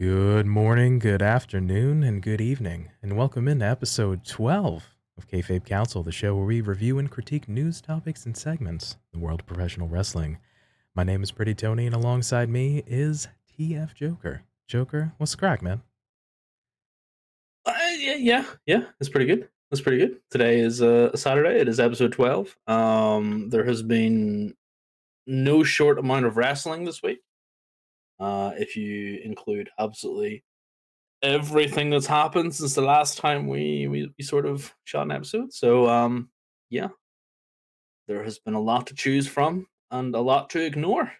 Good morning, good afternoon, and good evening, and welcome into episode 12 of Kayfabe Kouncil, the show where we review and critique news topics and segments in the world of professional wrestling. My name is Pretty Tony, and alongside me is TF Joker. Joker, what's the crack, man? Uh, yeah, yeah, yeah. That's pretty good. That's pretty good. Today is uh, Saturday. It is episode twelve. Um, there has been no short amount of wrestling this week. Uh, if you include absolutely everything that's happened since the last time we, we, we sort of shot an episode. So um, yeah, there has been a lot to choose from and a lot to ignore.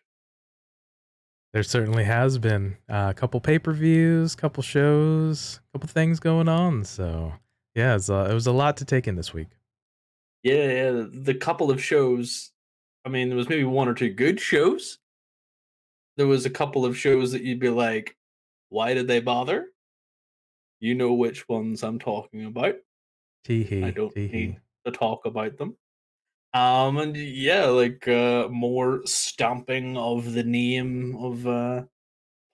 There certainly has been uh, a couple pay per views, couple shows, couple things going on. So yeah, it's, uh, it was a lot to take in this week. Yeah, yeah. The couple of shows. I mean, there was maybe one or two good shows. There was a couple of shows that you'd be like, "Why did they bother?" You know which ones I'm talking about. Tee I don't tee-hee. need to talk about them. Um, and yeah, like uh, more stamping of the name of uh,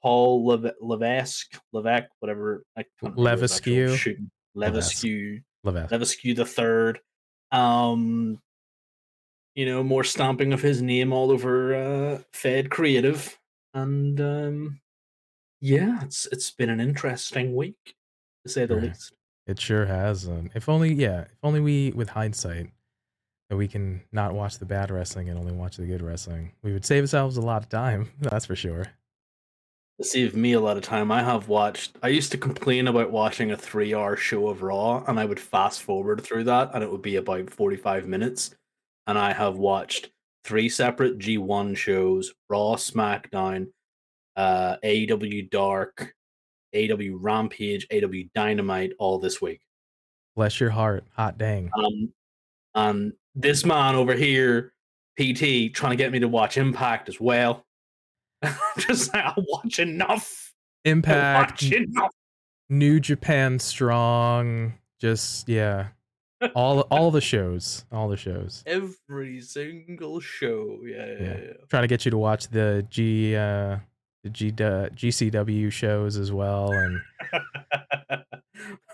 Paul Leve- Levesque, Levesque, whatever. I can't remember his actual Levesque. Levesque. Levesque, the third. Um, you know, more stamping of his name all over uh, Fed Creative, and um, yeah, it's it's been an interesting week to say the Sure. least. It sure has. Um, if only, yeah, if only we, with hindsight, that we can not watch the bad wrestling and only watch the good wrestling, we would save ourselves a lot of time. That's for sure. To save me a lot of time, I have watched. I used to complain about watching a three-hour show of Raw, and I would fast forward through that, and it would be about forty-five minutes. And I have watched three separate G1 shows: Raw, SmackDown, uh, AEW Dark, AW Rampage, AW Dynamite, all this week. Bless your heart. Hot dang. Um, and this man over here, PT, trying to get me to watch Impact as well. Just like I watch enough. Impact, watch enough. New Japan Strong. Just yeah, all all the shows, all the shows. Every single show. Yeah, yeah, Yeah. yeah. Trying to get you to watch the G uh, the G uh, GCW shows as well, and I've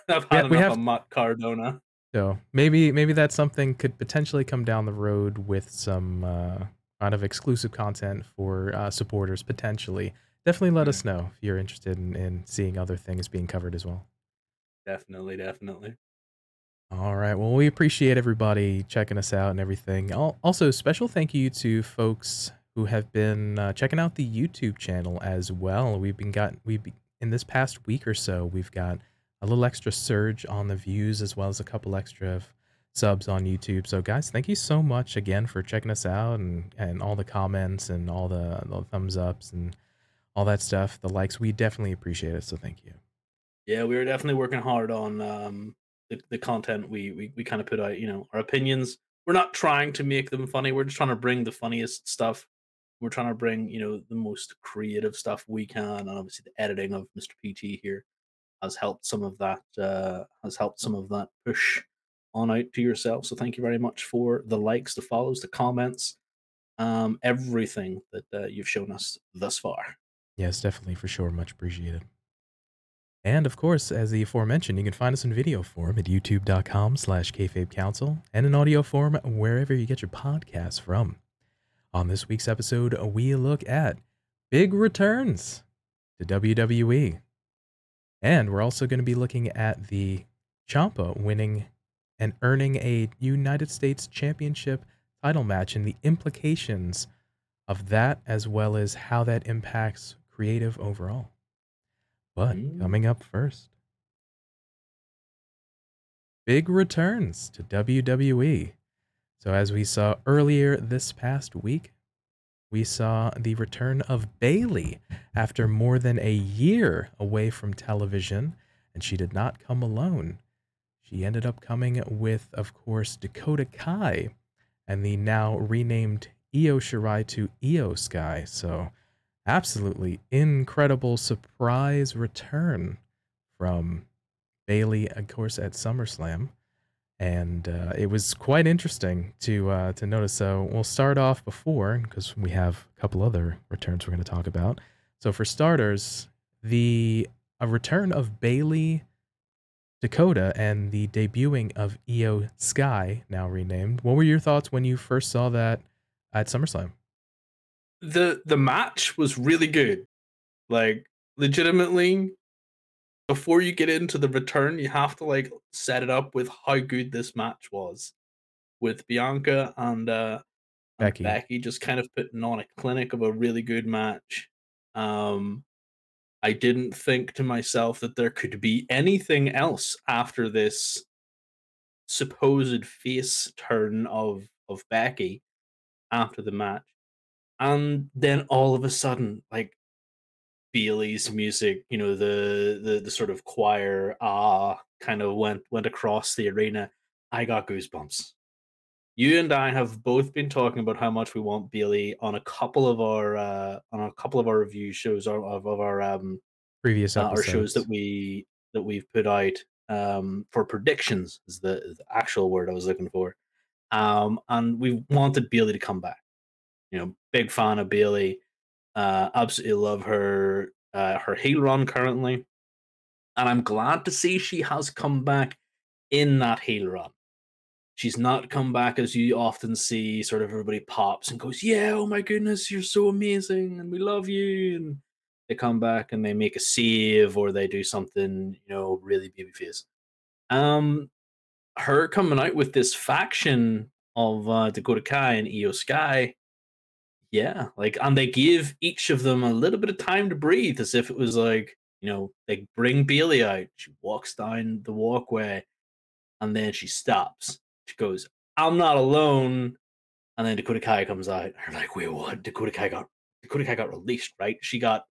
Yeah, had we enough have- of Matt Cardona. So maybe maybe that's something could potentially come down the road with some uh, kind of exclusive content for uh, supporters potentially. Definitely let us know if you're interested in, in seeing other things being covered as well. Definitely, definitely. All right. Well, we appreciate everybody checking us out and everything. Al- Also, special thank you to folks who have been uh, checking out the YouTube channel as well. We've been got we have in this past week or so, we've got a little extra surge on the views as well as a couple extra subs on YouTube. So, guys, thank you so much again for checking us out and and all the comments and all the, the thumbs ups and all that stuff. The likes, we definitely appreciate it. So, thank you. Yeah, we were definitely working hard on um, the, the content we, we, we kind of put out, you know, our opinions. We're not trying to make them funny. We're just trying to bring the funniest stuff. We're trying to bring, you know, the most creative stuff we can. And obviously the editing of Mr. PT here has helped some of that, uh, has helped some of that push on out to yourself. So thank you very much for the likes, the follows, the comments, um, everything that uh, you've shown us thus far. Yes, definitely for sure. Much appreciated. And of course, as the aforementioned, you can find us in video form at youtube.com slash kayfabe kouncil and in audio form wherever you get your podcasts from. On this week's episode, we look at big returns to WWE. And we're also going to be looking at the Ciampa winning and earning a United States Championship title match and the implications of that, as well as how that impacts creative overall. But Mm. coming up first, big returns to WWE. So, as we saw earlier this past week, we saw the return of Bayley after more than a year away from television, and she did not come alone. She ended up coming with, of course, Dakota Kai and the now renamed Io Shirai to Io Sky. So, absolutely incredible surprise return from Bayley, of course, at SummerSlam. And uh, it was quite interesting to uh, to notice. So we'll start off before because we have a couple other returns we're going to talk about. So for starters, the a return of Bayley Dakota and the debuting of Io Sky, now renamed. What were your thoughts when you first saw that at SummerSlam? The the match was really good. Like legitimately before you get into the return, you have to like set it up with how good this match was with Bianca and uh and Becky. Becky just kind of putting on a clinic of a really good match. Um I didn't think to myself that there could be anything else after this supposed face turn of of Becky after the match. And then all of a sudden, like Bayley's music, you know, the the the sort of choir ah kind of went went across the arena. I got goosebumps. You and I have both been talking about how much we want Bayley on a couple of our uh on a couple of our review shows of, of our um Previous uh, our shows that we that we've put out um for predictions is the, is the actual word I was looking for. Um and we wanted Bayley to come back. You know, big fan of Bayley. Uh absolutely love her uh her heel run currently. And I'm glad to see she has come back in that heel run. She's not come back as you often see, sort of everybody pops and goes, Yeah, oh my goodness, you're so amazing and we love you. And they come back and they make a save or they do something, you know, really babyface. Um, her coming out with this faction of uh, Dakota Kai and Io Sky, yeah, like, and they give each of them a little bit of time to breathe, as if it was like, you know, they bring Bayley out. She walks down the walkway and then she stops. She goes, "I'm not alone." And then Dakota Kai comes out. And like, "Wait, what?" Dakota Kai got Dakota Kai got released, right? She got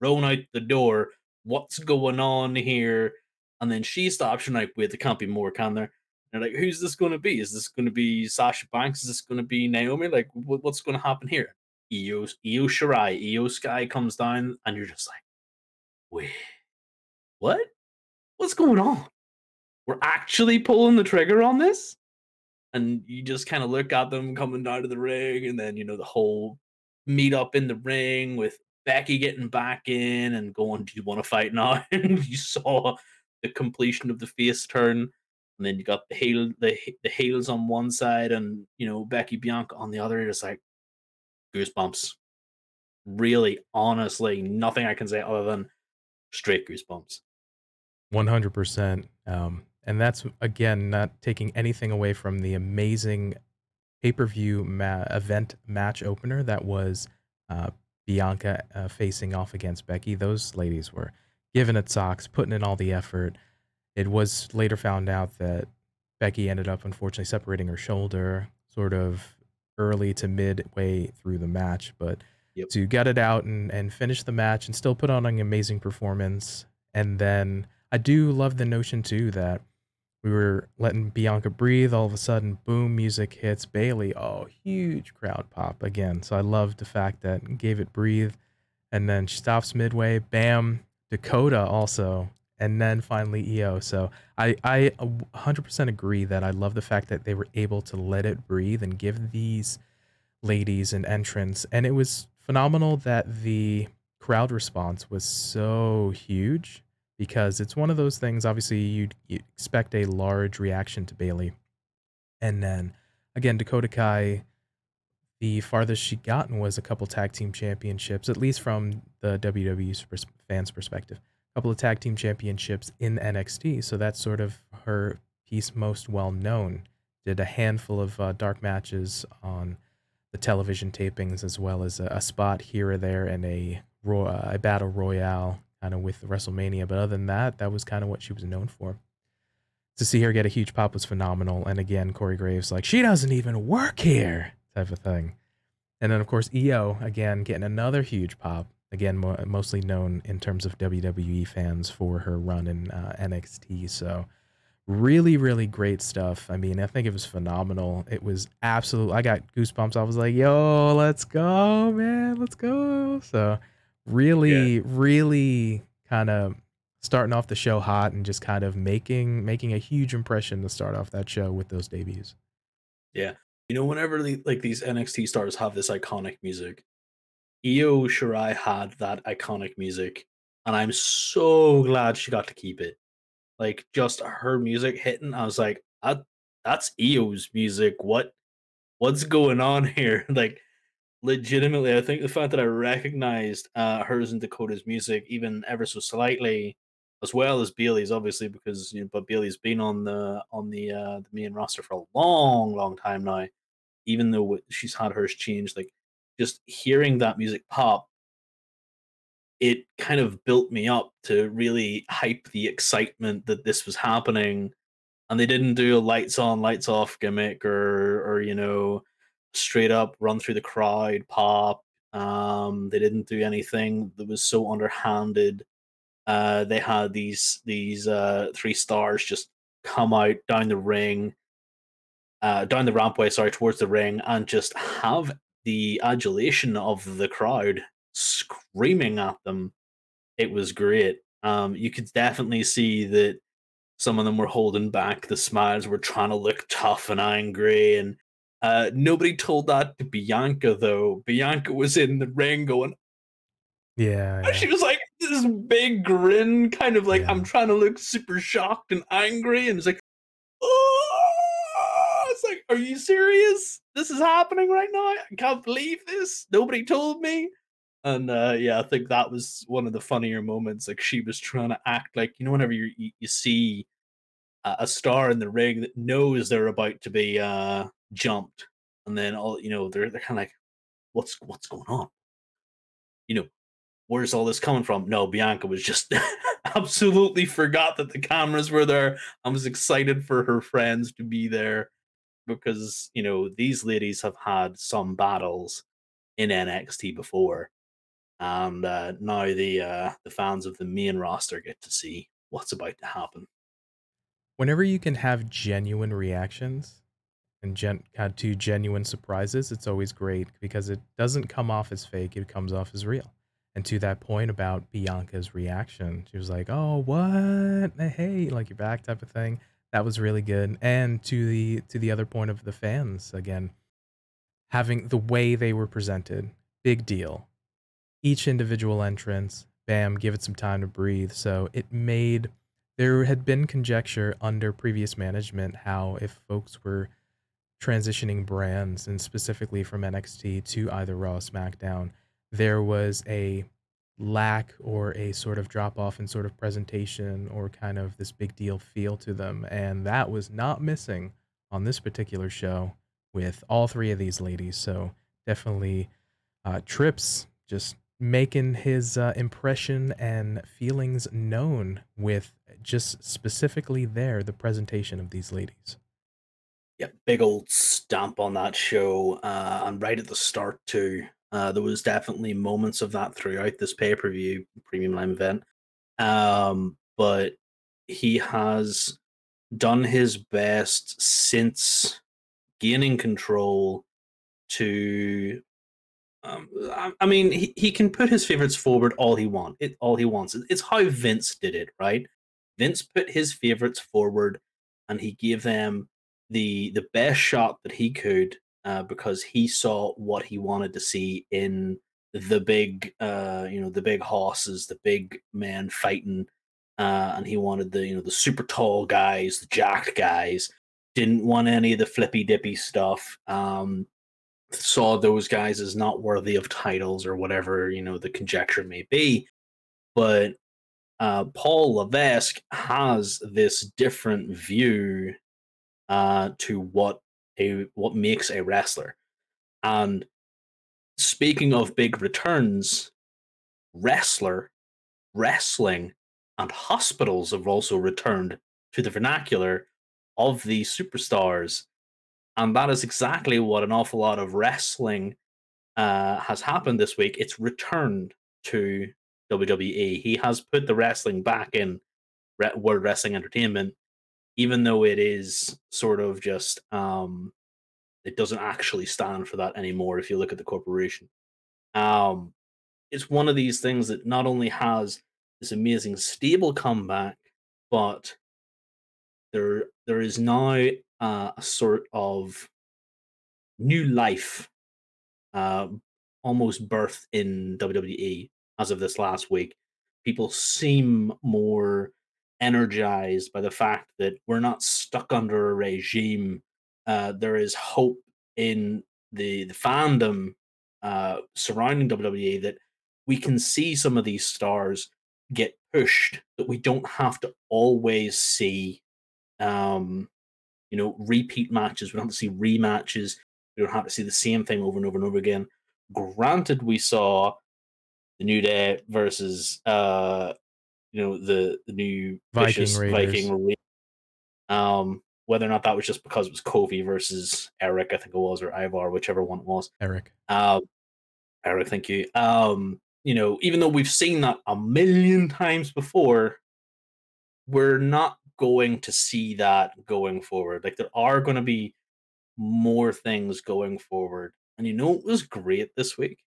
thrown out the door. What's going on here? And then she stops. She's like, "Wait, there can't be more, can there?" Like, "Who's this going to be? Is this going to be Sasha Banks? Is this going to be Naomi? Like, what, what's going to happen here?" Io, Io Shirai, Io Sky comes down, and you're just like, "Wait, what? What's going on? We're actually pulling the trigger on this?" and you just kind of look at them coming down to the ring, and then you know the whole meet up in the ring with Becky getting back in and going, "Do you want to fight now?" and you saw the completion of the face turn, and then you got the heel the the heels on one side, and you know Becky Bianca on the other. It's like goosebumps. Really, honestly, nothing I can say other than straight goosebumps. 100%. Um, and that's again not taking anything away from the amazing pay-per-view ma- event match opener that was uh, Bianca uh, facing off against Becky. Those ladies were giving it socks, putting in all the effort. It was later found out that Becky ended up unfortunately separating her shoulder sort of early to midway through the match, but Yep. to get it out and, and finish the match and still put on an amazing performance. And then I do love the notion too that we were letting Bianca breathe. All of a sudden, boom, music hits Bayley. Oh, huge crowd pop again. So I love the fact that gave it breathe. And then she stops midway. Bam, Dakota also. And then finally Io. So I, I 100% agree that I love the fact that they were able to let it breathe and give these ladies an entrance. And it was phenomenal that the crowd response was so huge because it's one of those things. Obviously, you'd, you expect a large reaction to Bayley, and then again, Dakota Kai. The farthest she gotten was a couple tag team championships, at least from the WWE fans' perspective. Couple of tag team championships in NXT, so that's sort of her piece most well known. Did a handful of uh, dark matches on the television tapings, as well as a, a spot here or there and a ro- uh, a battle royale kind of with WrestleMania. But other than that, that was kind of what she was known for. To see her get a huge pop was phenomenal. And again, Corey Graves like she doesn't even work here type of thing. And then of course Io again getting another huge pop. Again, mo- mostly known in terms of WWE fans for her run in uh, NXT. So really, really great stuff. I mean, I think it was phenomenal. It was absolute. I got goosebumps. I was like, "Yo, let's go, man, let's go!" So Yeah. really, really kind of starting off the show hot and just kind of making making a huge impression to start off that show with those debuts. Yeah. You know, whenever the, like these NXT stars have this iconic music, Io Shirai had that iconic music and I'm so glad she got to keep it. Like just her music hitting, I was like, that, that's Io's music. What what's going on here? like legitimately, I think the fact that I recognized uh, hers and Dakota's music even ever so slightly, as well as Bayley's, obviously because you know, but Bayley's been on the on the uh, the main roster for a long, long time now. Even though she's had hers changed, like just hearing that music pop it kind of built me up to really hype the excitement that this was happening. And they didn't do a lights on lights off gimmick or or you know straight up run through the crowd pop. Um they didn't do anything that was so underhanded. Uh they had these these uh three stars just come out down the ring uh down the rampway sorry towards the ring and just have the adulation of the crowd screaming at them. It was great. Um, you could definitely see that some of them were holding back. The smiles were trying to look tough and angry, and uh, nobody told that to Bianca though. Bianca was in the ring going, yeah, yeah. She was like this big grin, kind of like yeah. I'm trying to look super shocked and angry, and it's like, oh, like, are you serious? This is happening right now. I can't believe this. Nobody told me. And uh, yeah, I think that was one of the funnier moments. Like she was trying to act like you know, whenever you you, see a, star in the ring that knows they're about to be uh, jumped, and then all you know, they're they're kind of like, "What's what's going on?" You know, where's all this coming from? No, Bianca was just absolutely forgot that the cameras were there. I was excited for her friends to be there because you know these ladies have had some battles in NXT before and uh, now the uh, the fans of the main roster get to see what's about to happen. Whenever you can have genuine reactions and gen- had two genuine surprises, it's always great because it doesn't come off as fake; it comes off as real. And to that point about Bianca's reaction, she was like, "Oh, what? Hey, like you're back," type of thing. That was really good. And to the to the other point of the fans again, having the way they were presented, big deal each individual entrance, bam, give it some time to breathe. So it made there had been conjecture under previous management how if folks were transitioning brands and specifically from NXT to either Raw or SmackDown, there was a lack or a sort of drop off in sort of presentation or kind of this big deal feel to them. And that was not missing on this particular show with all three of these ladies. So definitely uh, Trips just making his uh, impression and feelings known with just specifically there the presentation of these ladies. Yeah, big old stamp on that show, uh, and right at the start too. Uh, there was definitely moments of that throughout this pay per view premium live event, um, but he has done his best since gaining control to um, I mean, he, he can put his favorites forward all he want. It all he wants. It's how Vince did it, right? Vince put his favorites forward, and he gave them the the best shot that he could uh, because he saw what he wanted to see in the big, uh, you know, the big horses, the big men fighting, uh, and he wanted the you know the super tall guys, the jacked guys. Didn't want any of the flippy dippy stuff. Um, saw those guys as not worthy of titles or whatever you know the conjecture may be but uh, paul levesque has this different view uh, to what a what makes a wrestler and speaking of big returns wrestler wrestling and hospitals have also returned to the vernacular of these superstars and that is exactly what an awful lot of wrestling uh, has happened this week. It's returned to WWE. He has put the wrestling back in World Wrestling Entertainment, even though it is sort of just um, it doesn't actually stand for that anymore. If you look at the corporation, um, it's one of these things that not only has this amazing stable comeback, but there there is now uh, a sort of new life uh, almost birthed in WWE as of this last week. people seem more energized by the fact that we're not stuck under a regime. Uh, there is hope in the the fandom uh, surrounding WWE that we can see some of these stars get pushed. That we don't have to always see, um, you know, repeat matches. We don't have to see rematches. We don't have to see the same thing over and over and over again. Granted, we saw the New Day versus uh, you know the the new Viking vicious Raiders. Viking. Ra- Um, whether or not that was just because it was Kofi versus Erik, I think it was, or Ivar, whichever one it was. Erik. Um, Erik, thank you. Um, you know, even though we've seen that a million times before, we're not going to see that going forward. Like there are going to be more things going forward. And you know it was great this week?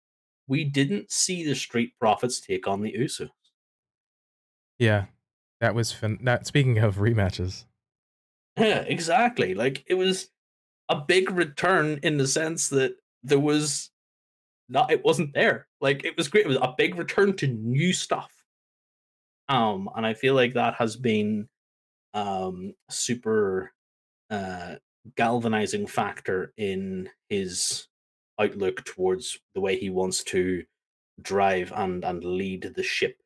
We didn't see the Street Profits take on the Usos. Yeah, that was fin- that. Speaking of rematches, Yeah, exactly. Like it was a big return in the sense that there was not it wasn't there. Like it was great. It was a big return to new stuff. Um, and I feel like that has been um super uh galvanizing factor in his outlook towards the way he wants to drive and and lead the ship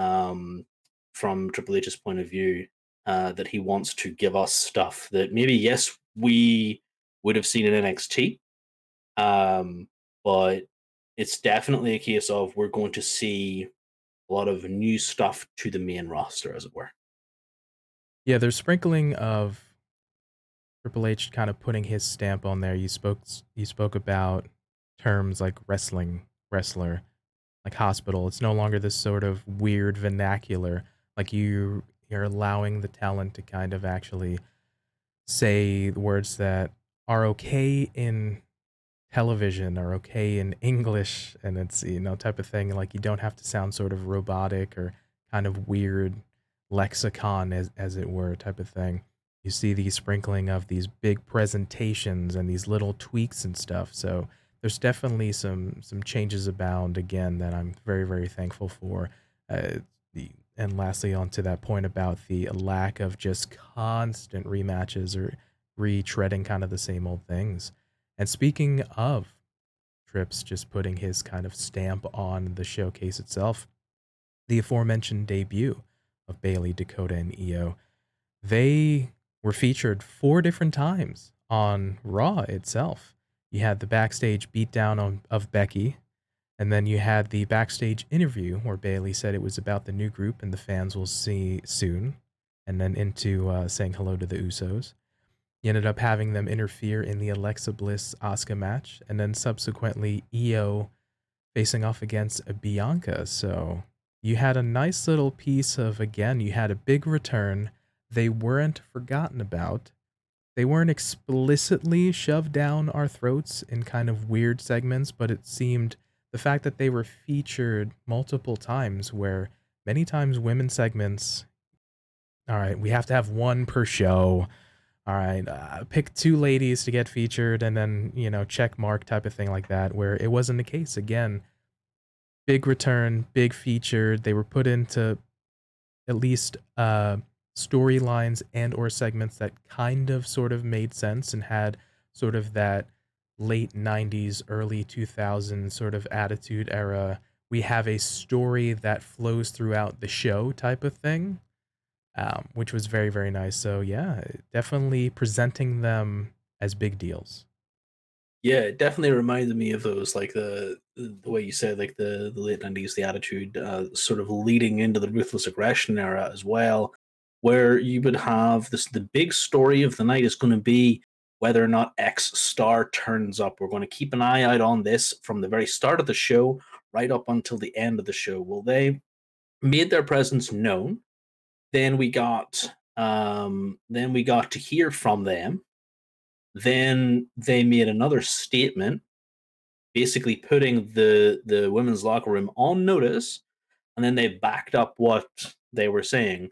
um from Triple H's point of view uh that he wants to give us stuff that maybe yes we would have seen in NXT um but it's definitely a case of we're going to see a lot of new stuff to the main roster as it were yeah, there's sprinkling of Triple H kind of putting his stamp on there. You spoke you spoke about terms like wrestling wrestler, like hospital. It's no longer this sort of weird vernacular. Like you you're allowing the talent to kind of actually say words that are okay in television are okay in English and it's you know type of thing like you don't have to sound sort of robotic or kind of weird lexicon as as it were type of thing. You see the sprinkling of these big presentations and these little tweaks and stuff. So there's definitely some some changes abound again that I'm very very thankful for. Uh, the and lastly onto that point about the lack of just constant rematches or retreading kind of the same old things. And speaking of Trips just putting his kind of stamp on the showcase itself, the aforementioned debut of Bayley, Dakota, and Io, they were featured four different times on Raw itself. You had the backstage beatdown of Becky, and then you had the backstage interview where Bayley said it was about the new group and the fans will see soon, and then into uh, saying hello to the Usos. You ended up having them interfere in the Alexa Bliss Asuka match, and then subsequently Io facing off against Bianca. So you had a nice little piece of, again, you had a big return. They weren't forgotten about. They weren't explicitly shoved down our throats in kind of weird segments, but it seemed the fact that they were featured multiple times, where many times women segments, all right, we have to have one per show all right, uh, pick two ladies to get featured and then, you know, check mark type of thing like that, where it wasn't the case. Again, big return, big featured. They were put into at least uh, storylines and or segments that kind of sort of made sense and had sort of that late 90s early 2000s sort of attitude era we have a story that flows throughout the show type of thing um, which was very very nice. So yeah, definitely presenting them as big deals. Yeah, it definitely reminded me of those, like the the way you said, like the the late nineties, the attitude, uh, sort of leading into the ruthless aggression era as well, where you would have this. The big story of the night is going to be whether or not X star turns up. We're going to keep an eye out on this from the very start of the show right up until the end of the show. Well, they made their presence known then we got um, then we got to hear from them. Then they made another statement, basically putting the the women's locker room on notice, and then they backed up what they were saying.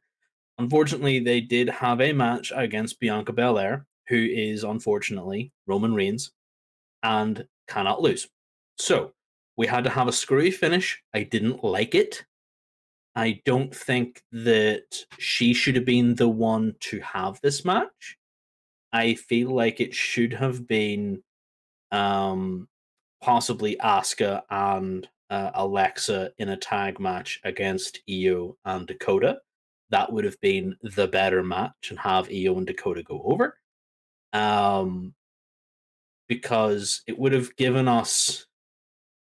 Unfortunately, they did have a match against Bianca Belair, who is unfortunately Roman Reigns, and cannot lose. So we had to have a screwy finish. I didn't like it. I don't think that she should have been the one to have this match. I feel like it should have been um, possibly Asuka and uh, Alexa in a tag match against Io and Dakota. That would have been the better match and have Io and Dakota go over. Um, because it would have given us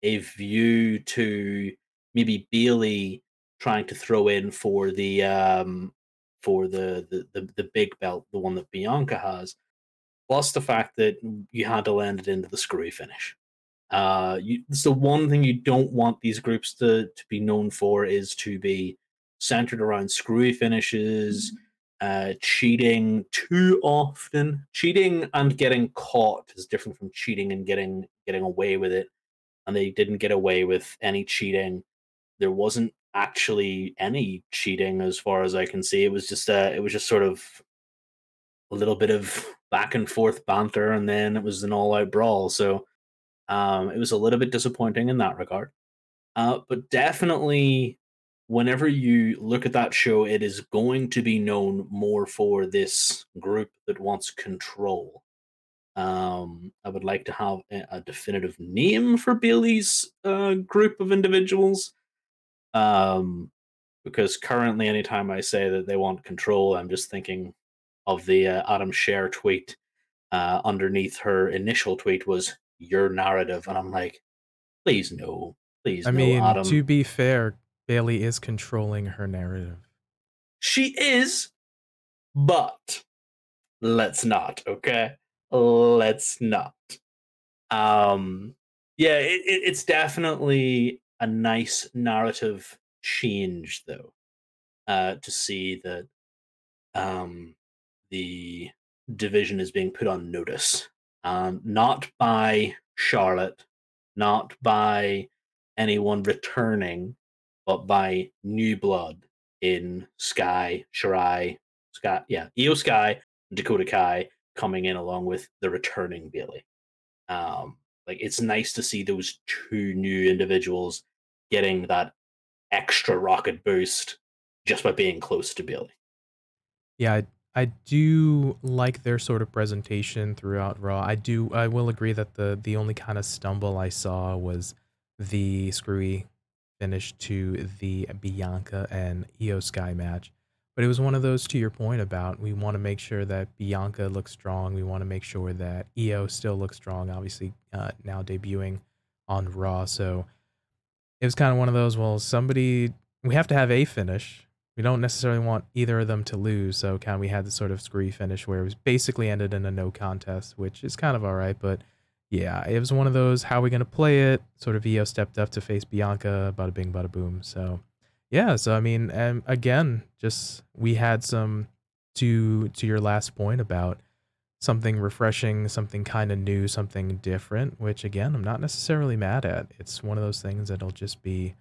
a view to maybe Bayley trying to throw in for the um for the the the, the big belt, the one that Bianca has, plus the fact that you had to land it into the screwy finish. Uh, you, one thing you don't want these groups to to be known for is to be centered around screwy finishes, uh, cheating too often. Cheating and getting caught is different from cheating and getting getting away with it. And they didn't get away with any cheating. There wasn't actually any cheating as far as I can see. It was just uh, it was just sort of a little bit of back and forth banter, and then it was an all out brawl. So um, it was a little bit disappointing in that regard. Uh, but definitely, whenever you look at that show, it is going to be known more for this group that wants control. Um, I would like to have a, definitive name for Bayley's uh, group of individuals. Um, because currently, anytime I say that they want control, I'm just thinking of the uh, Adam Scherr tweet. Uh, underneath her initial tweet was "your narrative," and I'm like, please no, please I no, mean, Adam. to be fair, Bayley is controlling her narrative. She is, but let's not, okay? Let's not. Um, yeah, it, it, it's definitely a nice narrative change, though, uh, to see that um, the division is being put on notice, um, not by Charlotte, not by anyone returning, but by new blood in Sky, Shirai, Sky, yeah, Io Sky, Dakota Kai coming in along with the returning Bayley. Um, like it's nice to see those two new individuals getting that extra rocket boost just by being close to Bayley. Yeah, I, I do like their sort of presentation throughout Raw. I do. I will agree that the the only kind of stumble I saw was the screwy finish to the Bianca and Io Sky match. But it was one of those to your point about we want to make sure that Bianca looks strong. We want to make sure that Io still looks strong. Obviously, uh, now debuting on Raw, so it was kind of one of those. Well, somebody we have to have a finish. We don't necessarily want either of them to lose, so kind of we had the sort of screwy finish where it was basically ended in a no contest, which is kind of all right. But yeah, it was one of those. How are we gonna play it? Sort of Io stepped up to face Bianca. Bada bing, bada boom. So yeah, so I mean, and again, just we had some to to your last point about something refreshing, something kind of new, something different, which again, I'm not necessarily mad at. It's one of those things that'll just be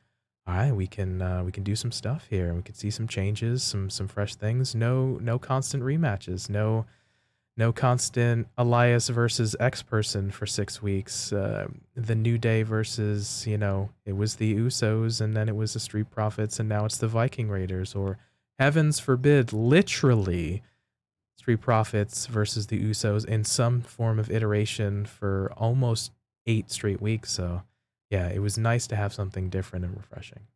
all right, we can uh, we can do some stuff here. We can see some changes, some some fresh things. No no constant rematches. No no constant Elias versus X person for six weeks. Uh, the New Day versus, you know, it was the Usos and then it was the Street Profits and now it's the Viking Raiders. Or heavens forbid, literally, Street Profits versus the Usos in some form of iteration for almost eight straight weeks. So, yeah, it was nice to have something different and refreshing.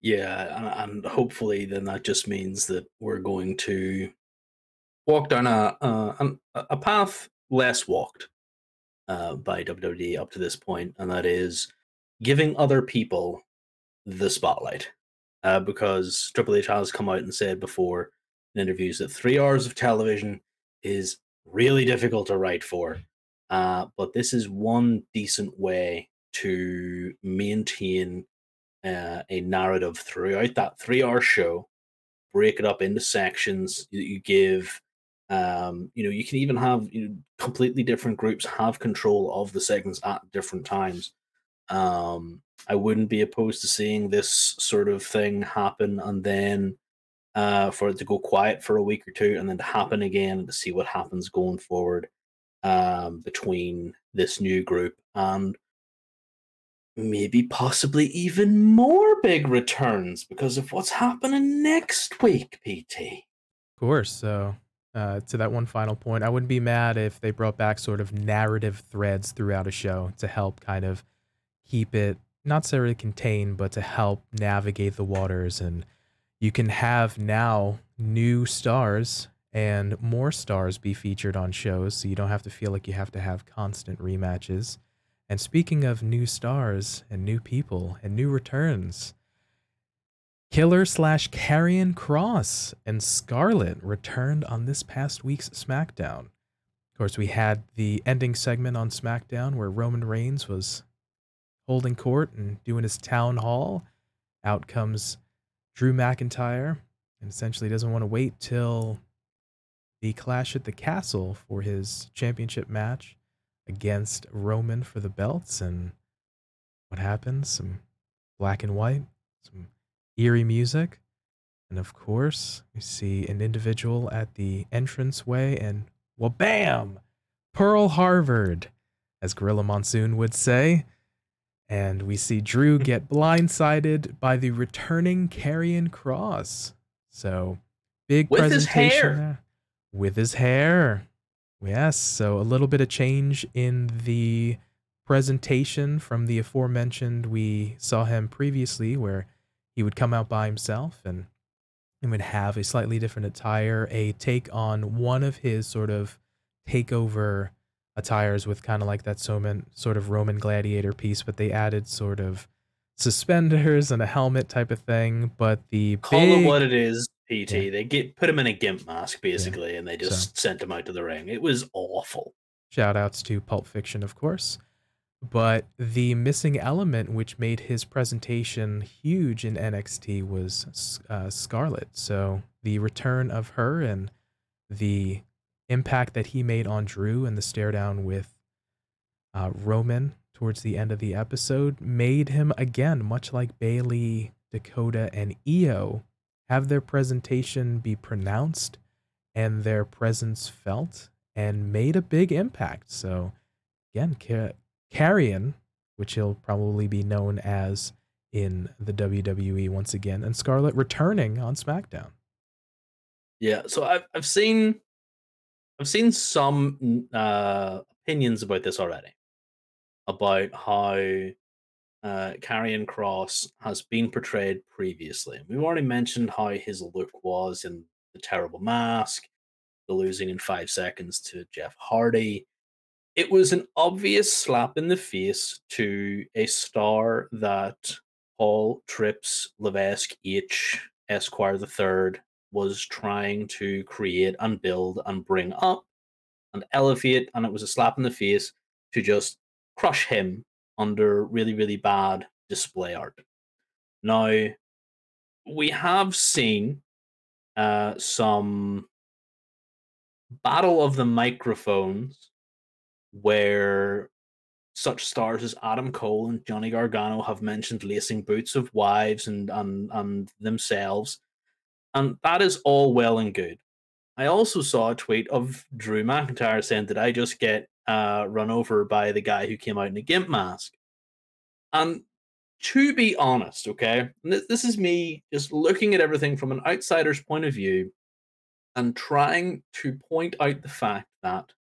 Yeah, and hopefully then that just means that we're going to walk on a uh, a path less walked uh, by WWE up to this point, and that is giving other people the spotlight. Uh, because Triple H has come out and said before in interviews that three hours of television is really difficult to write for. Uh, but this is one decent way to maintain uh, a narrative throughout that three hour show, break it up into sections. You give um, you know, you can even have you know, completely different groups have control of the segments at different times. Um, I wouldn't be opposed to seeing this sort of thing happen and then uh, for it to go quiet for a week or two and then to happen again and to see what happens going forward um, between this new group and maybe possibly even more big returns because of what's happening next week, PT. Of course. So, uh, to that one final point, I wouldn't be mad if they brought back sort of narrative threads throughout a show to help kind of keep it not necessarily contained, but to help navigate the waters. And you can have now new stars and more stars be featured on shows, so you don't have to feel like you have to have constant rematches. And speaking of new stars and new people and new returns, Killer slash Karrion Kross and Scarlett returned on this past week's SmackDown. Of course, we had the ending segment on SmackDown where Roman Reigns was holding court and doing his town hall. Out comes Drew McIntyre and essentially doesn't want to wait till the clash at the castle for his championship match against Roman for the belts. And what happens? Some black and white, some eerie music. And of course, we see an individual at the entranceway and wabam! Pearl Harbor, as Gorilla Monsoon would say. And we see Drew get blindsided by the returning Karrion Kross. So big With his presentation hair. there. with his hair. Yes, so a little bit of change in the presentation from the aforementioned. We saw him previously where he would come out by himself and and would have a slightly different attire, a take on one of his sort of takeover attires with kind of like that Roman, sort of Roman gladiator piece, but they added sort of suspenders and a helmet type of thing. But the Call big, it what it is, PT. Yeah. They get put him in a gimp mask basically, and they So- just sent him out to the ring. It was awful. Shout outs to Pulp Fiction, of course. But the missing element which made his presentation huge in NXT was uh, Scarlett. So the return of her and the impact that he made on Drew and the stare down with uh, Roman towards the end of the episode made him again, much like Bayley, Dakota, and Io, have their presentation be pronounced and their presence felt and made a big impact. So, again, Karrion, which he'll probably be known as in the WWE once again, and Scarlett returning on SmackDown. Yeah, so I've I've seen I've seen some uh, opinions about this already, about how uh, Kross has been portrayed previously. We've already mentioned how his look was in the terrible mask, the losing in five seconds to Jeff Hardy. It was an obvious slap in the face to a star that Paul Trips Levesque H Esquire Third was trying to create and build and bring up and elevate, and it was a slap in the face to just crush him under really, really bad display art. Now, we have seen uh, some battle of the microphones where such stars as Adam Cole and Johnny Gargano have mentioned lacing boots of wives and and, and themselves. And that is all well and good. I also saw a tweet of Drew McIntyre saying, Did I just get uh, run over by the guy who came out in a gimp mask? And to be honest, okay, this is me just looking at everything from an outsider's point of view and trying to point out the fact that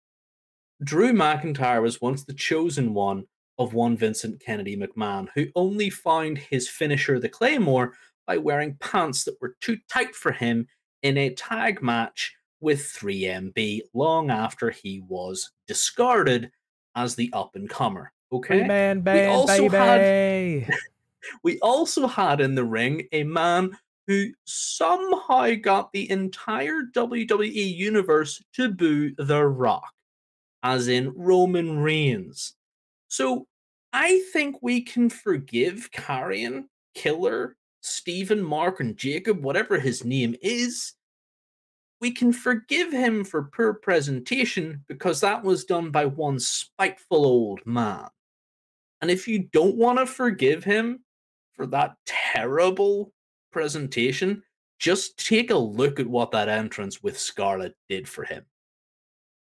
Drew McIntyre was once the chosen one of one Vincent Kennedy McMahon, who only found his finisher, the Claymore, by wearing pants that were too tight for him in a tag match with 3MB long after he was discarded as the up and comer. Okay. Man band, also had- We also had in the ring a man who somehow got the entire WWE universe to boo The Rock, as in Roman Reigns. So I think we can forgive Karrion, Killer, Stephen, Mark, and Jacob, whatever his name is. We can forgive him for poor presentation because that was done by one spiteful old man. And if you don't want to forgive him for that terrible presentation, just take a look at what that entrance with Scarlett did for him.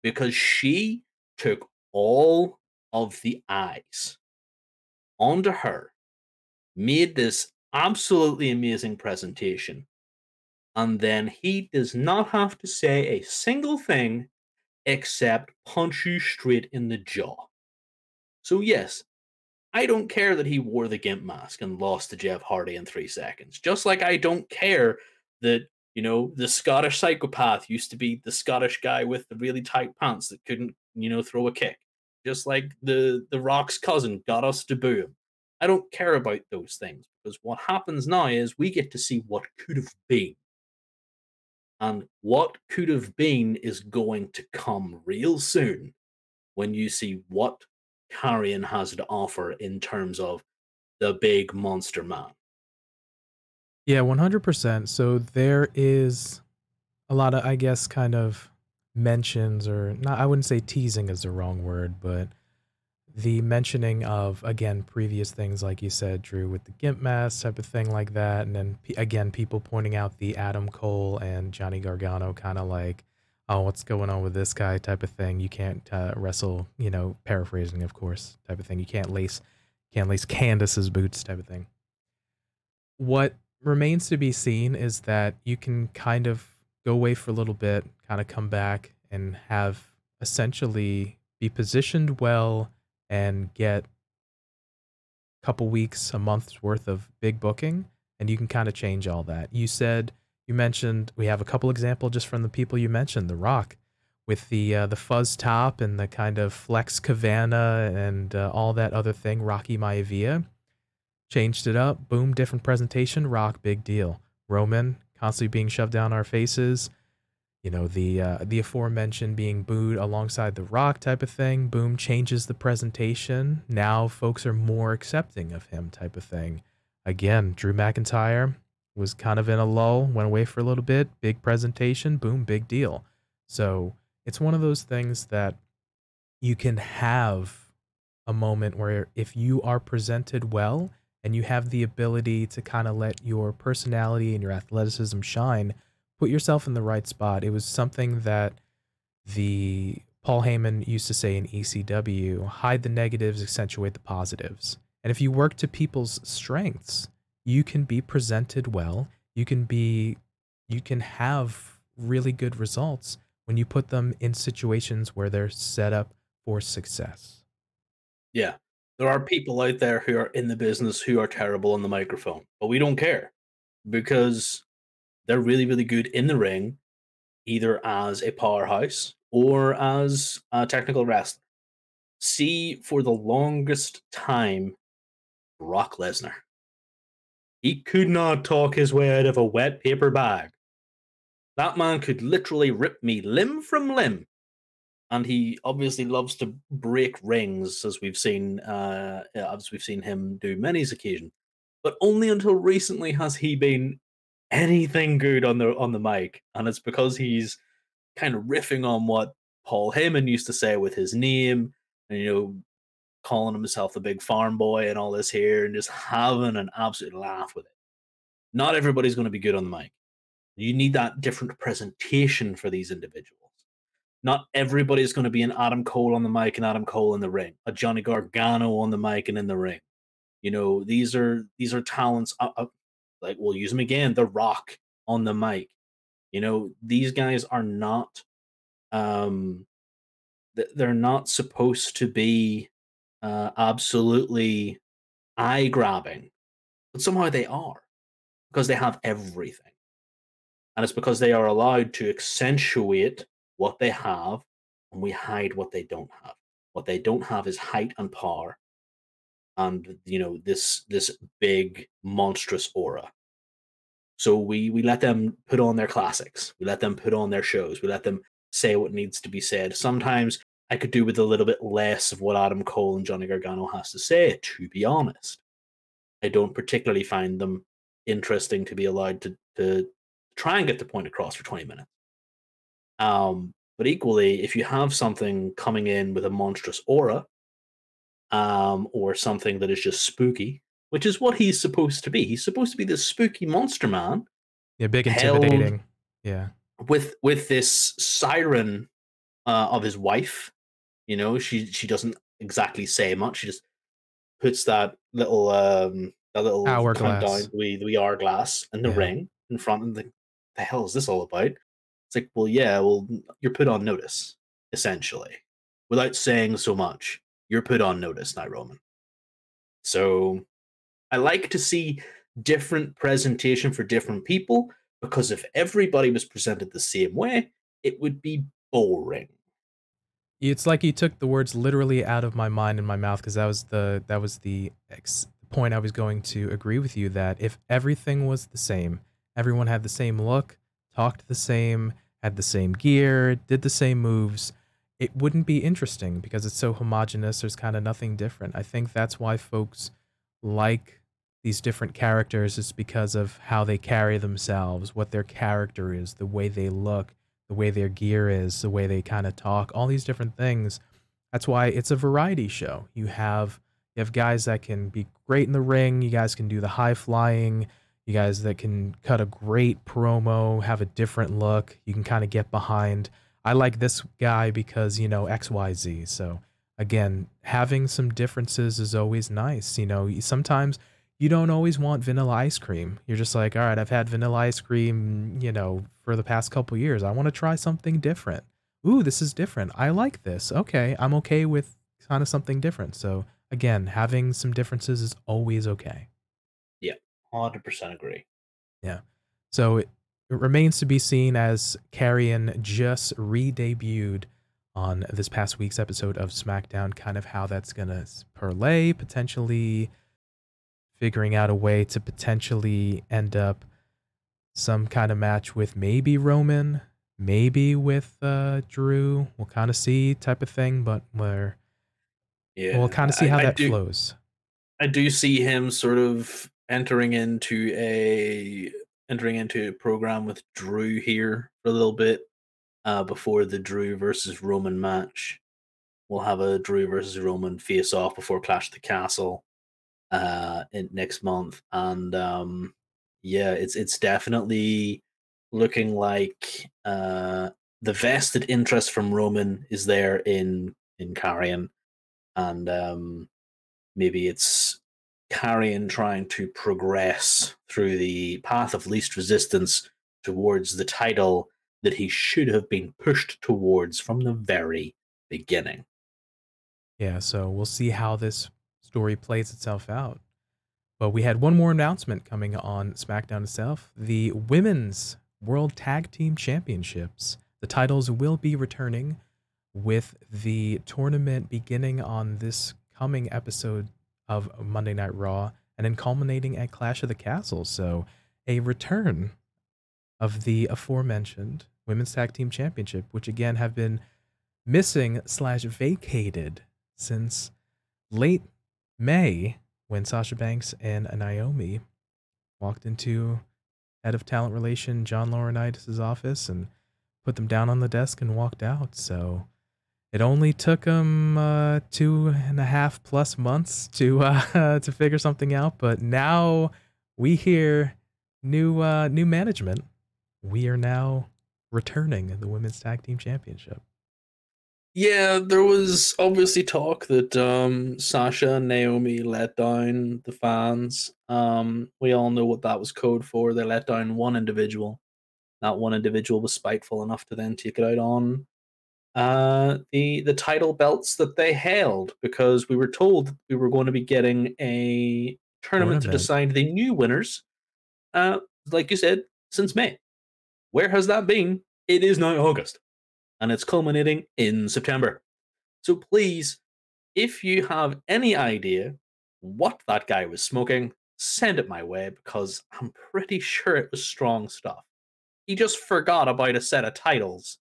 Because she took all of the eyes. onto her, made this absolutely amazing presentation, and then he does not have to say a single thing except punch you straight in the jaw. So, yes, I don't care that he wore the Gimp mask and lost to Jeff Hardy in three seconds. Just like I don't care that, you know, the Scottish psychopath used to be the Scottish guy with the really tight pants that couldn't, you know, throw a kick. Just like the the Rock's cousin got us to boo him. I don't care about those things because what happens now is we get to see what could have been. And what could have been is going to come real soon when you see what Karrion has to offer in terms of the big monster man. Yeah, 100%. So there is a lot of, I guess, kind of mentions, or not, I wouldn't say teasing is the wrong word, but the mentioning of, again, previous things, like you said, Drew, with the Gimp mask type of thing like that. And then, again, people pointing out the Adam Cole and Johnny Gargano kind of like, oh, what's going on with this guy type of thing. You can't uh, wrestle, you know, paraphrasing, of course, type of thing. You can't lace, can't lace Candice's boots type of thing. What remains to be seen is that you can kind of go away for a little bit, kind of come back and have essentially be positioned well and get a couple weeks, a month's worth of big booking, and you can kind of change all that. You said you mentioned we have a couple example just from the people you mentioned, The Rock, with the uh, the fuzz top and the kind of Flex Kavana and uh, all that other thing. Rocky Maivia changed it up. Boom, different presentation. Rock, big deal. Roman constantly being shoved down our faces. You know the uh, the aforementioned being booed alongside the Rock type of thing. Boom changes the presentation. Now folks are more accepting of him type of thing. Again, Drew McIntyre was kind of in a lull, went away for a little bit, big presentation, boom, big deal. So it's one of those things that you can have a moment where if you are presented well and you have the ability to kind of let your personality and your athleticism shine, put yourself in the right spot. It was something that the Paul Heyman used to say in ECW hide the negatives, accentuate the positives. And if you work to people's strengths, you can be presented well. You can be you can have really good results when you put them in situations where they're set up for success. Yeah. There are people out there who are in the business who are terrible on the microphone, but we don't care because they're really, really good in the ring, either as a powerhouse or as a technical wrestler. See, for the longest time, Brock Lesnar. He could not talk his way out of a wet paper bag. That man could literally rip me limb from limb. And he obviously loves to break rings, as we've seen, uh, as we've seen him do many occasions. But only until recently has he been anything good on the on the mic, and it's because he's kind of riffing on what Paul Heyman used to say with his name, and you know, calling himself the big farm boy and all this here, and just having an absolute laugh with it. Not everybody's going to be good on the mic. You need that different presentation for these individuals. Not everybody's going to be an Adam Cole on the mic and Adam Cole in the ring, a Johnny Gargano on the mic and in the ring. You know, these are these are talents. Uh, uh, like we'll use them again. The Rock on the mic. You know, these guys are not. Um, they're not supposed to be uh, absolutely eye grabbing, but somehow they are because they have everything. And it's because they are allowed to accentuate what they have and we hide what they don't have. What they don't have is height and power and you know this this big monstrous aura. So we we let them put on their classics. We let them put on their shows. We let them say what needs to be said. Sometimes I could do with a little bit less of what Adam Cole and Johnny Gargano has to say, to be honest. I don't particularly find them interesting to be allowed to, to try and get the point across for 20 minutes. Um, but equally, if you have something coming in with a monstrous aura, um, or something that is just spooky, which is what he's supposed to be. He's supposed to be this spooky monster man. Yeah, big intimidating. Yeah. With with this siren uh, of his wife you know, she she doesn't exactly say much. She just puts that little um that little Hourglass. countdown, the the hourglass in the Yeah. ring in front and the the hell is this all about? It's like, well, yeah, well, you're put on notice, essentially. Without saying so much, you're put on notice now, Roman. So I like to see different presentation for different people because if everybody was presented the same way, it would be boring. It's like you took the words literally out of my mind and my mouth because that was the that was the ex- point I was going to agree with you that if everything was the same, everyone had the same look, talked the same, had the same gear, did the same moves, it wouldn't be interesting because it's so homogenous. There's kind of nothing different. I think that's why folks like these different characters is because of how they carry themselves, what their character is, the way they look, the way their gear is, the way they kind of talk, all these different things. That's why it's a variety show. You have you have guys that can be great in the ring, you guys can do the high flying, you guys that can cut a great promo, have a different look, you can kind of get behind. I like this guy because, you know, XYZ. So again, having some differences is always nice. You know, sometimes you don't always want vanilla ice cream. You're just like, all right, I've had vanilla ice cream, you know, for the past couple years. I want to try something different. Ooh, this is different. I like this. Okay, I'm okay with kind of something different. So again, having some differences is always okay. Yeah, Hundred percent agree. Yeah. So it, remains to be seen as Karrion just re-debuted on this past week's episode of SmackDown, kind of how that's gonna parlay, potentially figuring out a way to potentially end up some kind of match with maybe Roman, maybe with uh, Drew. We'll kind of see type of thing, but we're Yeah, we'll kind of see I- how I that do- flows. I do see him sort of entering into a entering into a program with Drew here for a little bit uh, before the Drew versus Roman match. We'll have a Drew versus Roman face off before Clash of the Castle uh, in next month, and um, yeah, it's it's definitely looking like uh, the vested interest from Roman is there in in Karrion, and um, maybe it's Karrion trying to progress through the path of least resistance towards the title that he should have been pushed towards from the very beginning. Yeah, so we'll see how this story plays itself out. But we had one more announcement coming on SmackDown itself the Women's World Tag Team Championships. The titles will be returning with the tournament beginning on this coming episode of Monday Night Raw and then culminating at Clash of the Castle. So, a return of the aforementioned Women's Tag Team Championship, which again have been missing slash vacated since late May when Sasha Banks and Naomi walked into head of talent relation John Laurinaitis' office and put them down on the desk and walked out. So it only took them uh, two and a half plus months to uh, to figure something out, but now we hear new uh, new management. We are now returning the women's tag team championship. Yeah, there was obviously talk that um, Sasha and Naomi let down the fans. Um, we all know what that was code for. They let down one individual. That one individual was spiteful enough to then take it out on uh, the the title belts that they held because we were told we were going to be getting a tournament to decide the new winners. Uh, like you said, since May. Where has that been? It is now August and it's culminating in September. So please, if you have any idea what that guy was smoking, send it my way because I'm pretty sure it was strong stuff. He just forgot about a set of titles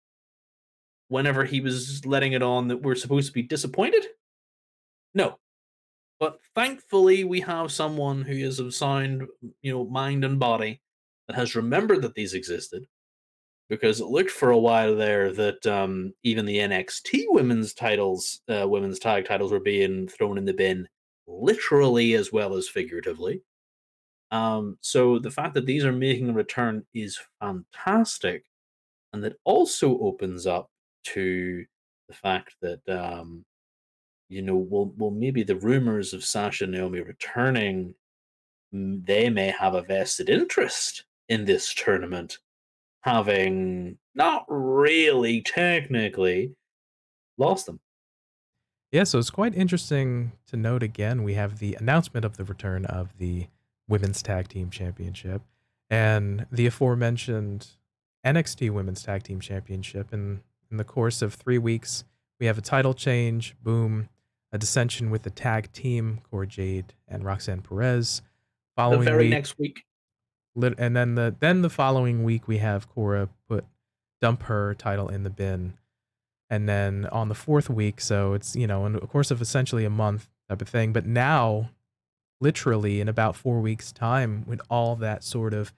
whenever he was letting it on that we're supposed to be disappointed. No. But thankfully, we have someone who is of sound, you know, mind and body that has remembered that these existed because it looked for a while there that um, even the NXT women's titles, uh, women's tag titles, were being thrown in the bin, literally as well as figuratively. Um, so the fact that these are making a return is fantastic, and that also opens up to the fact that um, you know, well, well, maybe the rumors of Sasha and Naomi returning, they may have a vested interest in this tournament, having not really technically lost them. Yeah, so it's quite interesting to note again. We have the announcement of the return of the Women's Tag Team Championship and the aforementioned NXT Women's Tag Team Championship. And in the course of three weeks, we have a title change, boom, a dissension with the tag team, Cora Jade and Roxanne Perez. Following the very week, next week. And then the then the following week we have Cora put dump her title in the bin. And then on the fourth week, so it's, you know, in the course of essentially a month type of thing. But now, literally in about four weeks' time, with all that sort of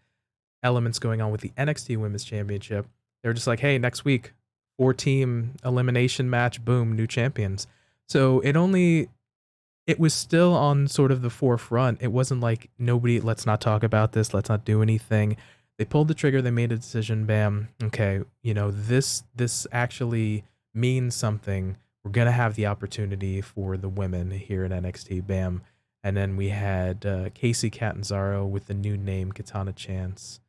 elements going on with the NXT Women's Championship, they're just like, hey, next week, four team elimination match, boom, new champions. So it only it was still on sort of the forefront. It wasn't like nobody let's not talk about this, let's not do anything. They pulled the trigger, they made a decision, bam. Okay, you know, this this actually means something. We're to have the opportunity for the women here in NXT, bam. And then we had uh, Kacy Catanzaro with the new name Katana Chance